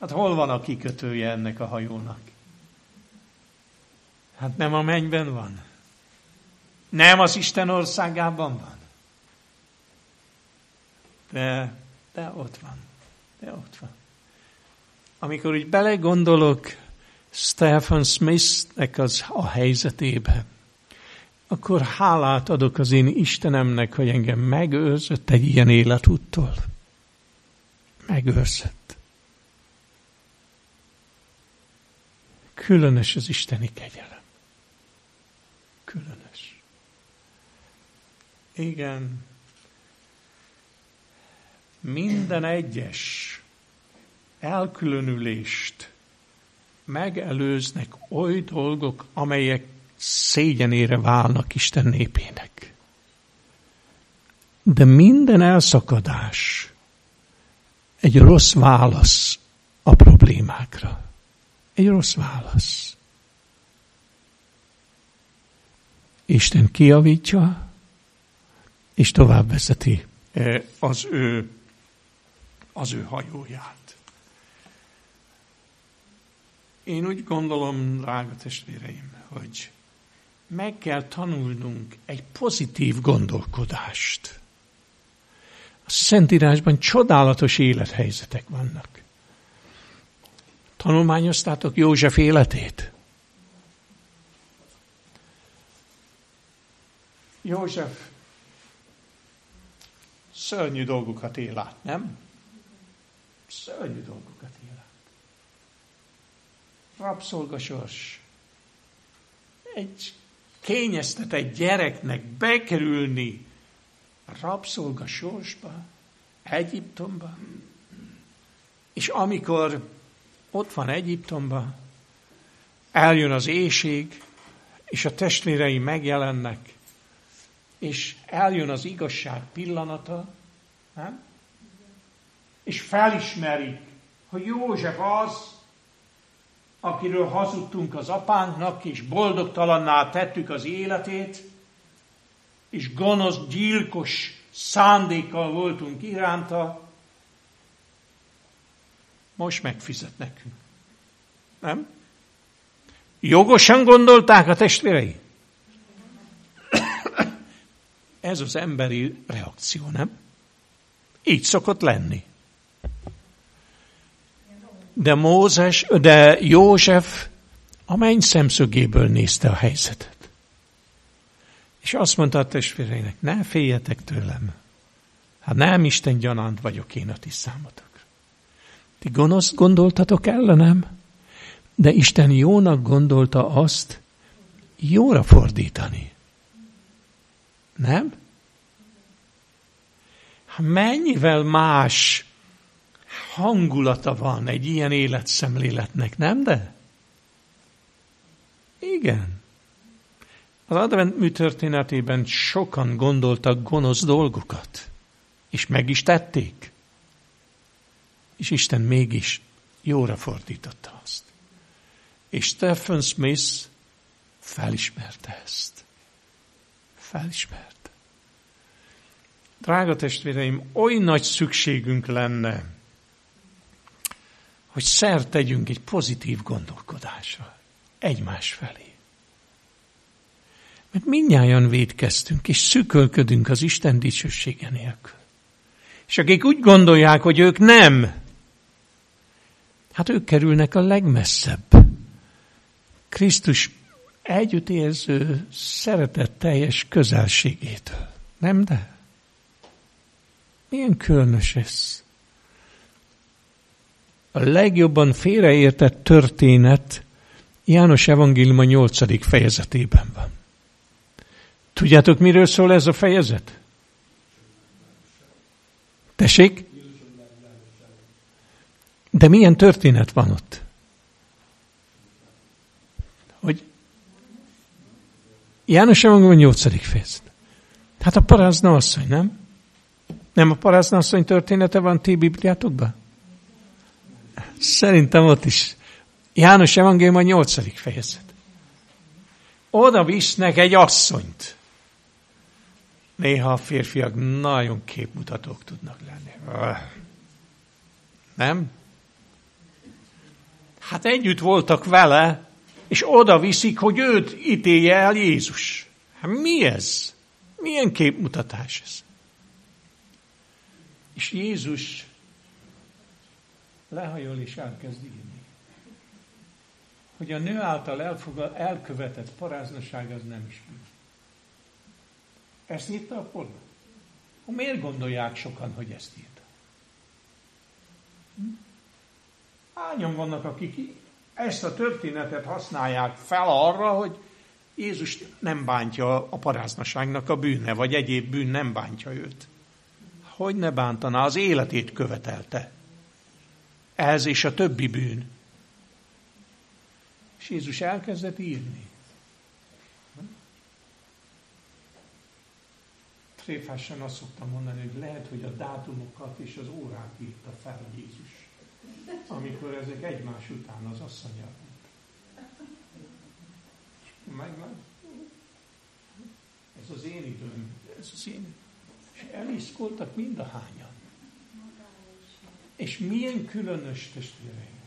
Hát hol van a kikötője ennek a hajónak? Hát nem a mennyben van. Nem az Isten országában van. De, de ott van. De ott van. Amikor úgy belegondolok Stephen Smithnek az a helyzetébe, akkor hálát adok az én Istenemnek, hogy engem megőrzött egy ilyen életúttól. Megőrzött. Különös az Isteni kegyelem. Különös. Igen. Minden egyes elkülönülést megelőznek oly dolgok, amelyek szégyenére válnak Isten népének. De minden elszakadás egy rossz válasz a problémákra. Egy rossz válasz. Isten kiavítja, és tovább vezeti eh, az ő, az ő hajóját. Én úgy gondolom, drága testvéreim, hogy meg kell tanulnunk egy pozitív gondolkodást. A Szentírásban csodálatos élethelyzetek vannak. Tanulmányoztátok József életét? József szörnyű dolgokat él át, nem? Szörnyű dolgokat él át. Rabszolgasors. Egy kényeztetett gyereknek bekerülni rabszolga sorsba, Egyiptomba, és amikor ott van Egyiptomba, eljön az éjség, és a testvérei megjelennek, és eljön az igazság pillanata, nem? és felismerik, hogy József az, akiről hazudtunk az apánknak, és boldogtalanná tettük az életét, és gonosz, gyilkos szándékkal voltunk iránta, most megfizet nekünk. Nem? Jogosan gondolták a testvérei? Ez az emberi reakció, nem? Így szokott lenni. De Mózes, de József a menny szemszögéből nézte a helyzetet. És azt mondta a testvéreinek, ne féljetek tőlem. Hát nem Isten gyanánt vagyok én a ti számotok. Ti gonosz gondoltatok ellenem, de Isten jónak gondolta azt jóra fordítani. Nem? Hát mennyivel más hangulata van egy ilyen életszemléletnek, nem de? Igen. Az advent mű történetében sokan gondoltak gonosz dolgokat, és meg is tették. És Isten mégis jóra fordította azt. És Stephen Smith felismerte ezt. Felismerte. Drága testvéreim, oly nagy szükségünk lenne, hogy szert tegyünk egy pozitív gondolkodásra egymás felé. Mert mindnyájan védkeztünk, és szükölködünk az Isten dicsősége nélkül. És akik úgy gondolják, hogy ők nem, hát ők kerülnek a legmesszebb. Krisztus együttérző, szeretetteljes közelségétől. Nem de? Milyen különös ez? A legjobban félreértett történet János Evangélium a nyolcadik fejezetében van. Tudjátok, miről szól ez a fejezet? Tessék? De milyen történet van ott? Hogy János Evangélium 8. fejezet. Hát a parázna asszony, nem? Nem a parázna asszony története van ti Bibliátokban? Szerintem ott is. János Evangélium a 8. fejezet. Oda visznek egy asszonyt. Néha a férfiak nagyon képmutatók tudnak lenni. Nem? Hát együtt voltak vele, és oda viszik, hogy őt ítélje el Jézus. Hát mi ez? Milyen képmutatás ez? És Jézus lehajol és elkezd írni. Hogy a nő által elfogad, elkövetett paráznaság az nem is bűn. Ezt írta a pornó? Miért gondolják sokan, hogy ezt írta? Hm? Hányan vannak, akik ezt a történetet használják fel arra, hogy Jézus nem bántja a paráznaságnak a bűne, vagy egyéb bűn nem bántja őt. Hogy ne bántaná? Az életét követelte. Ez és a többi bűn. És Jézus elkezdett írni. Tréfásan azt szoktam mondani, hogy lehet, hogy a dátumokat és az órát írta fel Jézus amikor ezek egymás után az asszonyal. Meg, meg. Ez az én időm, ez az én. És eliszkoltak mind a hányan. És milyen különös testvéreim,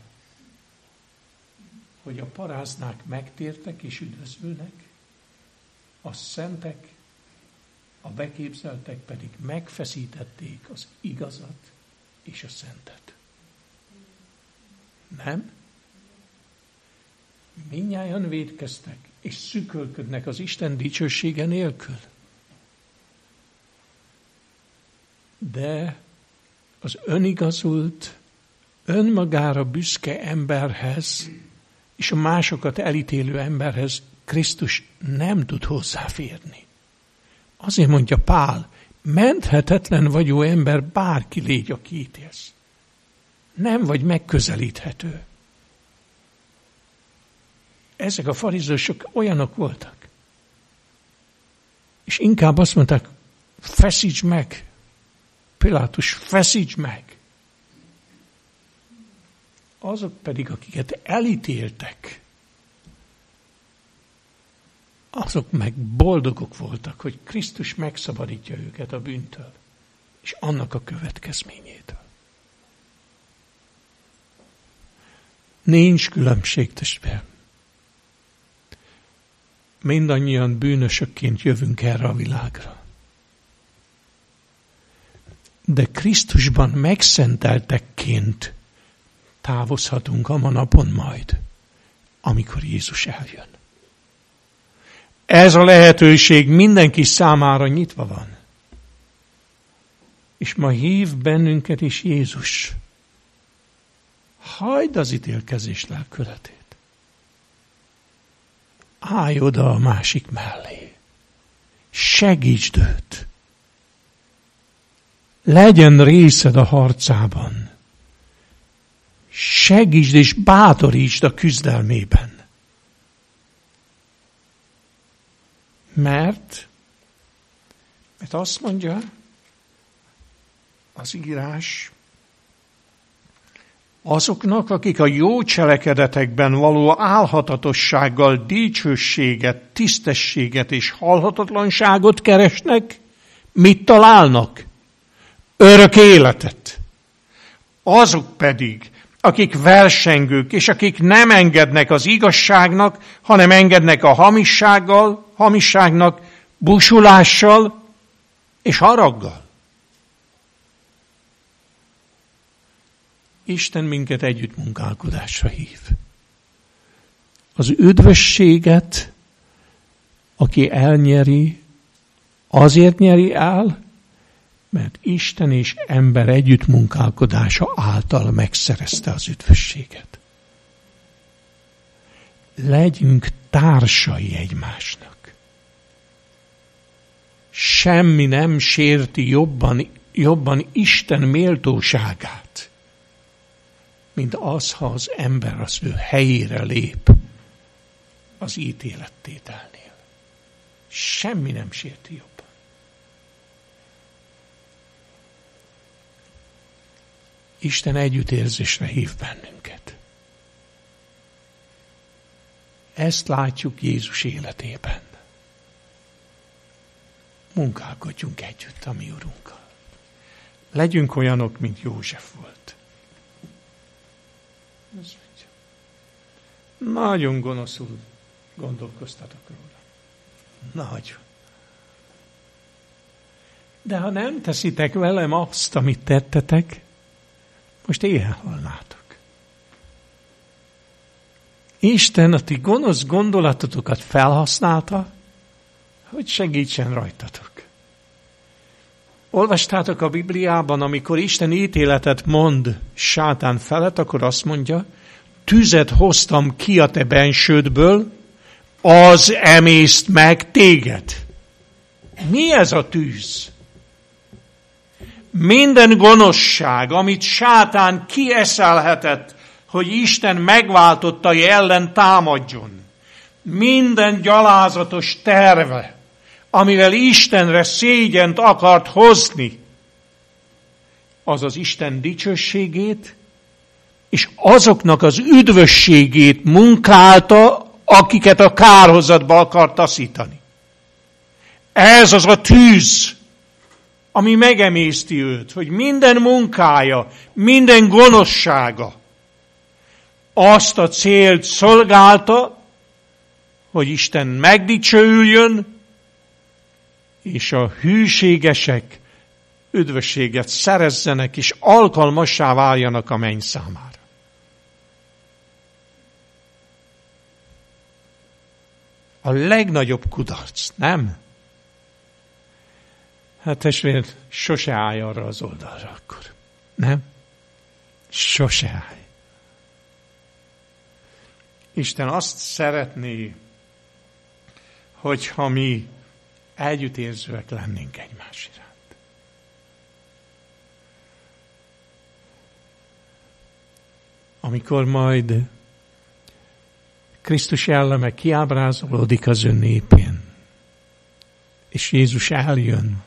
hogy a paráznák megtértek és üdvözülnek, a szentek, a beképzeltek pedig megfeszítették az igazat és a szentet. Nem? Mindnyájan védkeztek, és szükölködnek az Isten dicsősége nélkül. De az önigazult, önmagára büszke emberhez és a másokat elítélő emberhez Krisztus nem tud hozzáférni. Azért mondja Pál, menthetetlen vagyó ember bárki légy, aki ítélsz nem vagy megközelíthető. Ezek a farizősök olyanok voltak. És inkább azt mondták, feszíts meg. Pilátus, feszíts meg. Azok pedig, akiket elítéltek, azok meg boldogok voltak, hogy Krisztus megszabadítja őket a bűntől, és annak a következményétől. Nincs különbség, testvér. Mindannyian bűnösökként jövünk erre a világra. De Krisztusban megszenteltekként távozhatunk a napon majd, amikor Jézus eljön. Ez a lehetőség mindenki számára nyitva van. És ma hív bennünket is Jézus hagyd az ítélkezés lelkületét. Állj oda a másik mellé. Segítsd őt. Legyen részed a harcában. Segítsd és bátorítsd a küzdelmében. Mert, mert azt mondja az írás, azoknak, akik a jó cselekedetekben való álhatatossággal dicsőséget, tisztességet és halhatatlanságot keresnek, mit találnak? Örök életet. Azok pedig, akik versengők, és akik nem engednek az igazságnak, hanem engednek a hamissággal, hamisságnak, busulással és haraggal. Isten minket együttmunkálkodásra hív. Az üdvösséget, aki elnyeri, azért nyeri el, mert Isten és ember együttmunkálkodása által megszerezte az üdvösséget. Legyünk társai egymásnak. Semmi nem sérti jobban, jobban Isten méltóságát, mint az, ha az ember az ő helyére lép az ítélettételnél. Semmi nem sérti jobban. Isten együttérzésre hív bennünket. Ezt látjuk Jézus életében. Munkálkodjunk együtt a mi Urunkkal. Legyünk olyanok, mint József volt. Nagyon gonoszul gondolkoztatok róla. Nagyon. De ha nem teszitek velem azt, amit tettetek, most éhen halnátok. Isten a ti gonosz gondolatotokat felhasználta, hogy segítsen rajtatok. Olvastátok a Bibliában, amikor Isten ítéletet mond sátán felett, akkor azt mondja, tüzet hoztam ki a te bensődből, az emészt meg téged. Mi ez a tűz? Minden gonoszság, amit sátán kieszelhetett, hogy Isten megváltottai ellen támadjon. Minden gyalázatos terve, amivel Istenre szégyent akart hozni, az az Isten dicsőségét, és azoknak az üdvösségét munkálta, akiket a kárhozatba akart taszítani. Ez az a tűz, ami megemészti őt, hogy minden munkája, minden gonoszsága azt a célt szolgálta, hogy Isten megdicsőüljön, és a hűségesek üdvösséget szerezzenek, és alkalmassá váljanak a menny számára. A legnagyobb kudarc, nem? Hát testvér, sose állj arra az oldalra akkor. Nem? Sose állj. Isten azt szeretné, hogyha mi együttérzőek lennénk egymás iránt. Amikor majd Krisztus jelleme kiábrázolódik az ön népén, és Jézus eljön,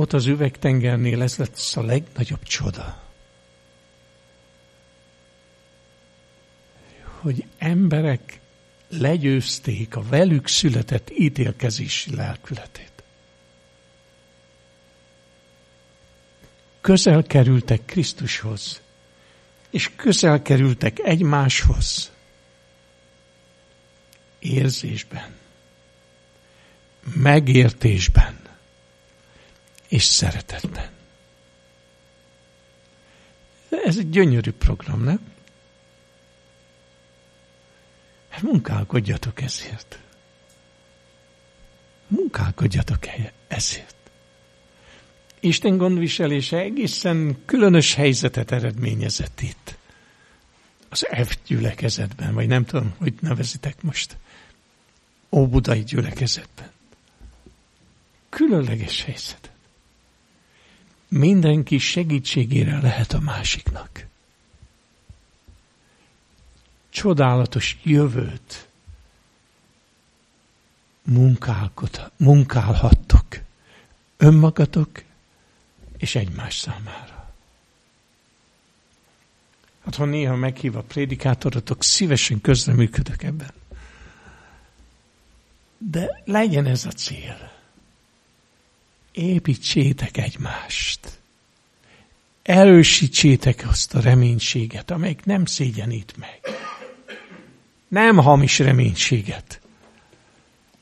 ott az üvegtengernél ez lesz a legnagyobb csoda. Hogy emberek legyőzték a velük született ítélkezési lelkületét. Közel kerültek Krisztushoz, és közel kerültek egymáshoz érzésben, megértésben, és szeretetben. Ez egy gyönyörű program, nem? Hát munkálkodjatok ezért. Munkálkodjatok ezért. Isten gondviselése egészen különös helyzetet eredményezett itt. Az F gyülekezetben, vagy nem tudom, hogy nevezitek most. Óbudai gyülekezetben. Különleges helyzet mindenki segítségére lehet a másiknak. Csodálatos jövőt munkálhattok önmagatok és egymás számára. Hát ha néha meghív a prédikátorotok, szívesen közreműködök ebben. De legyen ez a cél. Építsétek egymást. Erősítsétek azt a reménységet, amelyik nem szégyenít meg. Nem hamis reménységet,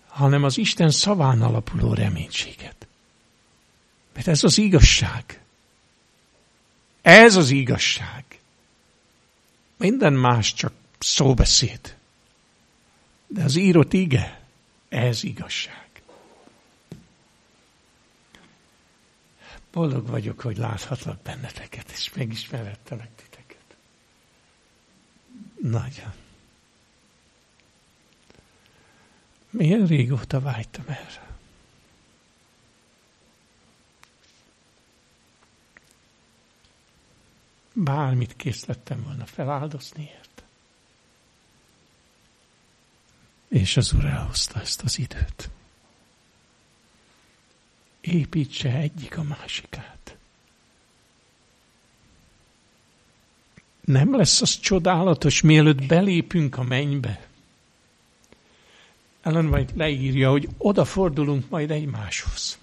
hanem az Isten szaván alapuló reménységet. Mert ez az igazság. Ez az igazság. Minden más csak szóbeszéd. De az írott ige, ez igazság. Boldog vagyok, hogy láthatlak benneteket, és megismerettelek titeket. Nagyon. Milyen régóta vágytam erre. Bármit kész lettem volna feláldozni ért. És az Úr elhozta ezt az időt. Építse egyik a másikát. Nem lesz az csodálatos, mielőtt belépünk a mennybe. Ellen majd leírja, hogy odafordulunk majd egymáshoz.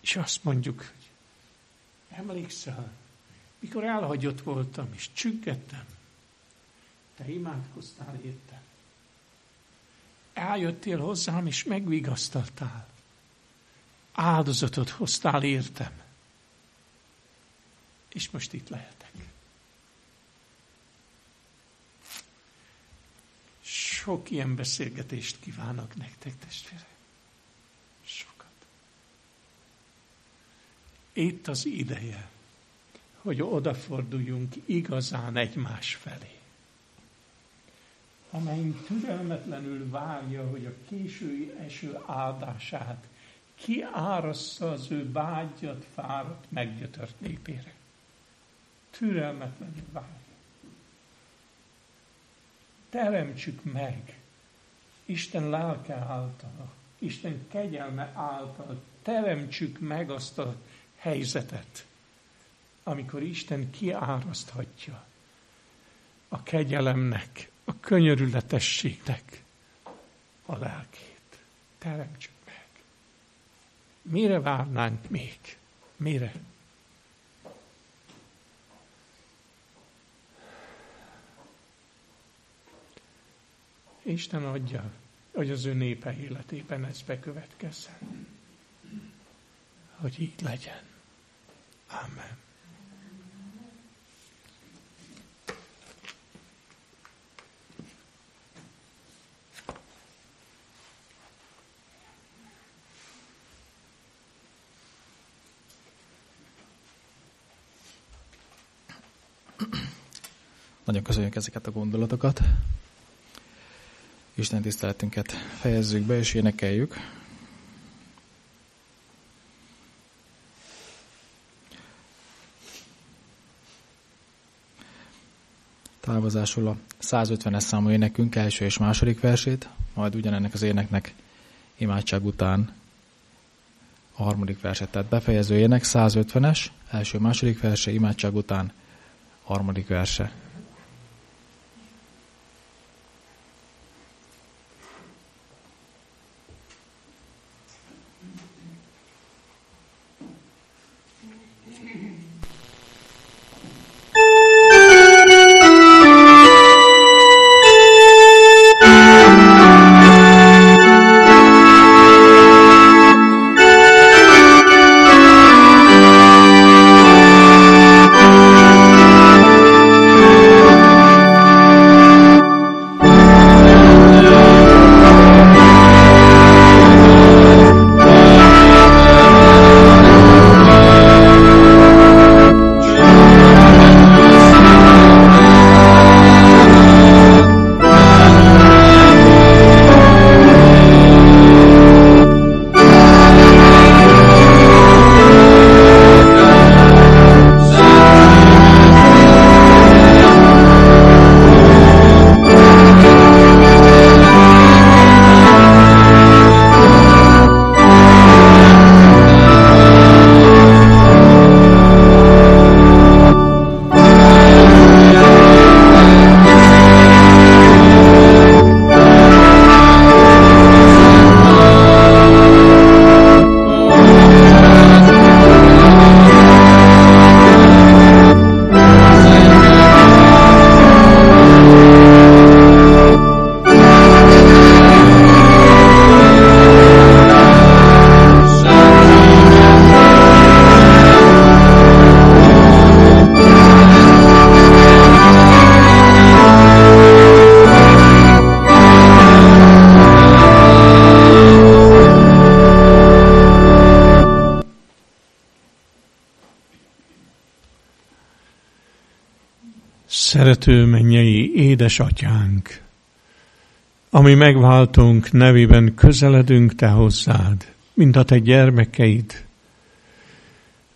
És azt mondjuk, Emlékszel, mikor elhagyott voltam, és csüggettem, te imádkoztál értem. Eljöttél hozzám, és megvigasztaltál. Áldozatot hoztál értem. És most itt lehetek. Sok ilyen beszélgetést kívánok nektek, testvérek. Itt az ideje, hogy odaforduljunk igazán egymás felé. Amelyünk türelmetlenül várja, hogy a késői eső áldását kiárassza az ő bágyat, fáradt, meggyötört népére. Türelmetlenül várja. Teremtsük meg Isten lelke által, Isten kegyelme által, teremtsük meg azt a helyzetet, amikor Isten kiáraszthatja a kegyelemnek, a könyörületességnek a lelkét. Teremtsük meg. Mire várnánk még? Mire? Isten adja, hogy az ő népe életében ez bekövetkezzen. Hogy így legyen. Amen. Köszönjük ezeket a gondolatokat. Isten tiszteletünket fejezzük be és énekeljük. távozásul a 150-es számú énekünk első és második versét, majd ugyanennek az éneknek imádság után a harmadik verset. Tehát befejező ének 150-es, első-második verse, imádság után harmadik verse. Szerető mennyei édesatyánk, ami megváltunk nevében közeledünk Te hozzád, mint a Te gyermekeid,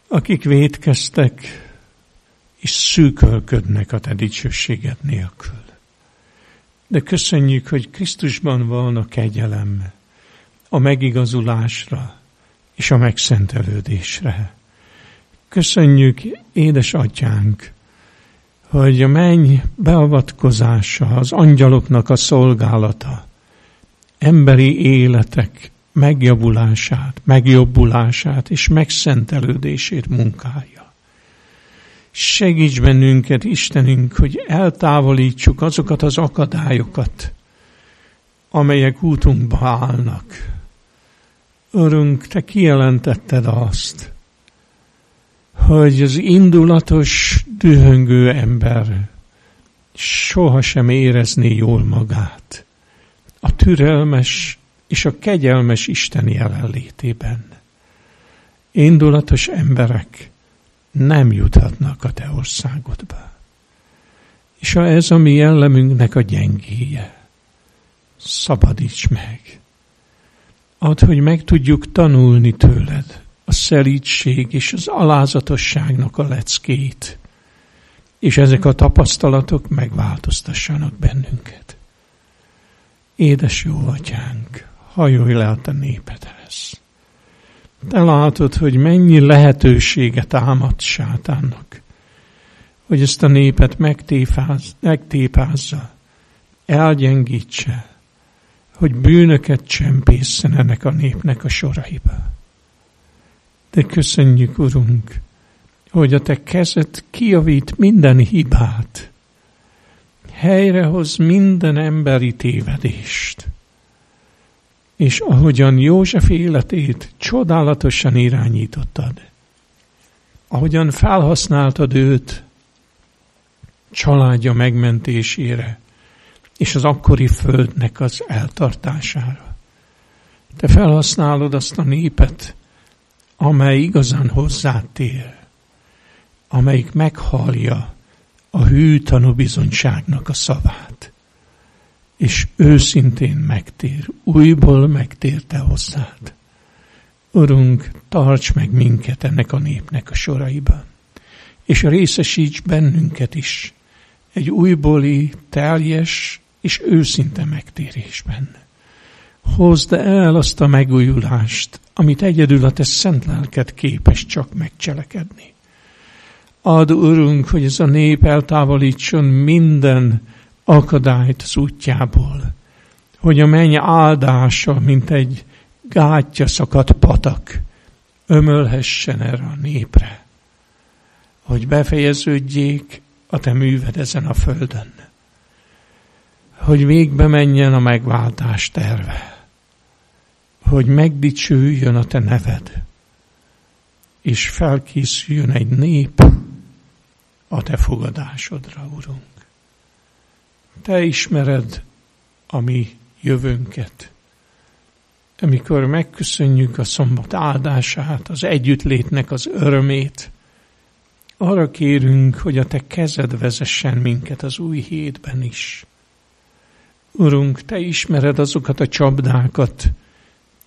akik védkeztek és szűkölködnek a Te dicsőséged nélkül. De köszönjük, hogy Krisztusban van a kegyelem, a megigazulásra és a megszentelődésre. Köszönjük, édes atyánk, hogy a menny beavatkozása, az angyaloknak a szolgálata, emberi életek megjavulását, megjobbulását és megszentelődését munkálja. Segíts bennünket, Istenünk, hogy eltávolítsuk azokat az akadályokat, amelyek útunkba állnak. Örünk, Te kijelentetted azt, hogy az indulatos, dühöngő ember sohasem érezné jól magát. A türelmes és a kegyelmes Isten jelenlétében. Indulatos emberek nem juthatnak a te országodba. És ha ez a mi jellemünknek a gyengéje, szabadíts meg. Add, hogy meg tudjuk tanulni tőled a szelítség és az alázatosságnak a leckét, és ezek a tapasztalatok megváltoztassanak bennünket. Édes jó atyánk, hajolj le a te népedhez. Te látod, hogy mennyi lehetősége támad sátánnak, hogy ezt a népet megtépáz, megtépázza, elgyengítse, hogy bűnöket csempészen ennek a népnek a soraiba. De köszönjük, Urunk, hogy a Te kezed kiavít minden hibát, helyrehoz minden emberi tévedést. És ahogyan József életét csodálatosan irányítottad, ahogyan felhasználtad őt családja megmentésére, és az akkori földnek az eltartására. Te felhasználod azt a népet, amely igazán hozzátér, amelyik meghallja a hű tanúbizonyságnak a szavát, és őszintén megtér, újból megtér te hozzád. Urunk, tarts meg minket ennek a népnek a soraiban, és részesíts bennünket is egy újbóli, teljes és őszinte megtérésben. Hozd el azt a megújulást, amit egyedül a te szent lelked képes csak megcselekedni. Ad, Urunk, hogy ez a nép eltávolítson minden akadályt az útjából, hogy a menny áldása, mint egy gátja szakadt patak, ömölhessen erre a népre, hogy befejeződjék a te műved ezen a földön, hogy végbe menjen a megváltás terve, hogy megdicsőjön a te neved, és felkészüljön egy nép a te fogadásodra, Urunk. Te ismered a mi jövőnket. Amikor megköszönjük a szombat áldását, az együttlétnek az örömét, arra kérünk, hogy a Te kezed vezessen minket az új hétben is. Urunk, Te ismered azokat a csapdákat,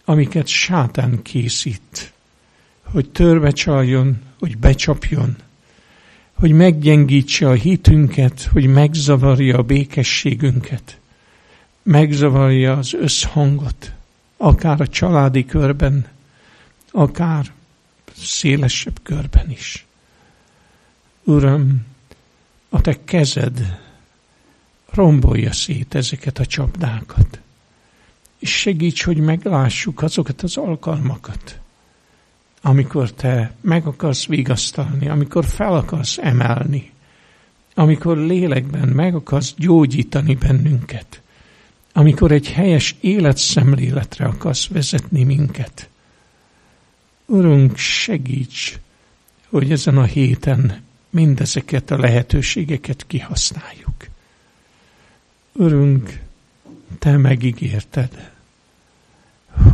amiket sátán készít, hogy törbe csaljon, hogy becsapjon, hogy meggyengítse a hitünket, hogy megzavarja a békességünket, megzavarja az összhangot, akár a családi körben, akár szélesebb körben is. Uram, a te kezed rombolja szét ezeket a csapdákat, segíts, hogy meglássuk azokat az alkalmakat, amikor te meg akarsz vigasztalni, amikor fel akarsz emelni, amikor lélekben meg akarsz gyógyítani bennünket, amikor egy helyes életszemléletre akarsz vezetni minket. Urunk, segíts, hogy ezen a héten mindezeket a lehetőségeket kihasználjuk. Urunk, Te megígérted,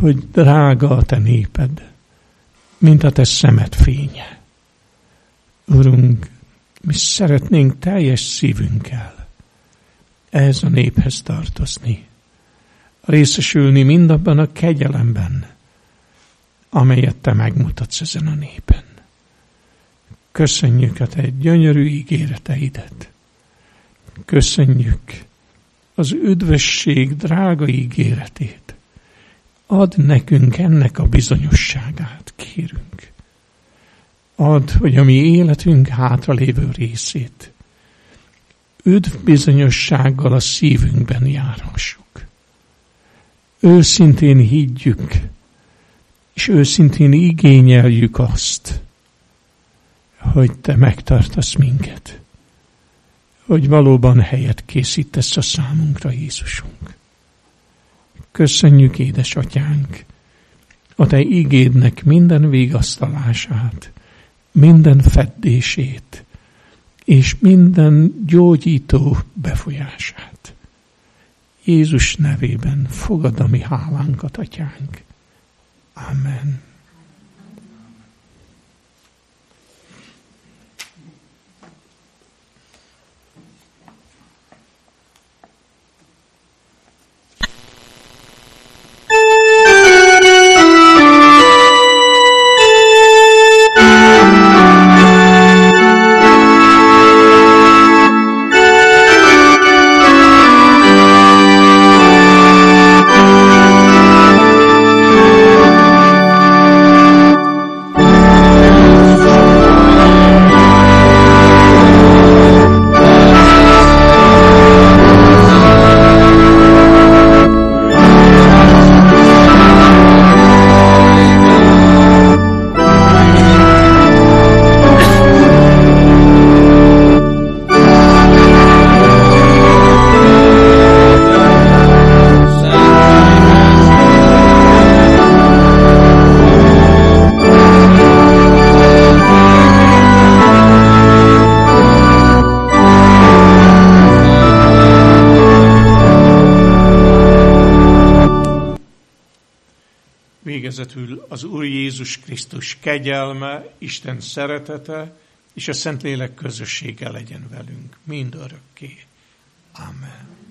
hogy drága a Te néped, mint a Te szemed fénye. Urunk, Mi szeretnénk teljes szívünkkel ehhez a néphez tartozni, részesülni mindabban a kegyelemben, amelyet te megmutatsz ezen a népen. Köszönjük a te gyönyörű ígéreteidet. Köszönjük az üdvösség drága ígéretét. Add nekünk ennek a bizonyosságát, kérünk. Add, hogy a mi életünk hátralévő részét üdv bizonyossággal a szívünkben járhassuk. Őszintén higgyük, és őszintén igényeljük azt, hogy Te megtartasz minket, hogy valóban helyet készítesz a számunkra, Jézusunk. Köszönjük, édesatyánk, a Te igédnek minden vigasztalását, minden feddését, és minden gyógyító befolyását. Jézus nevében fogad a mi hálánkat, atyánk. Amen. Az Úr Jézus Krisztus kegyelme, Isten szeretete és a Szentlélek közössége legyen velünk mind örökké. Amen.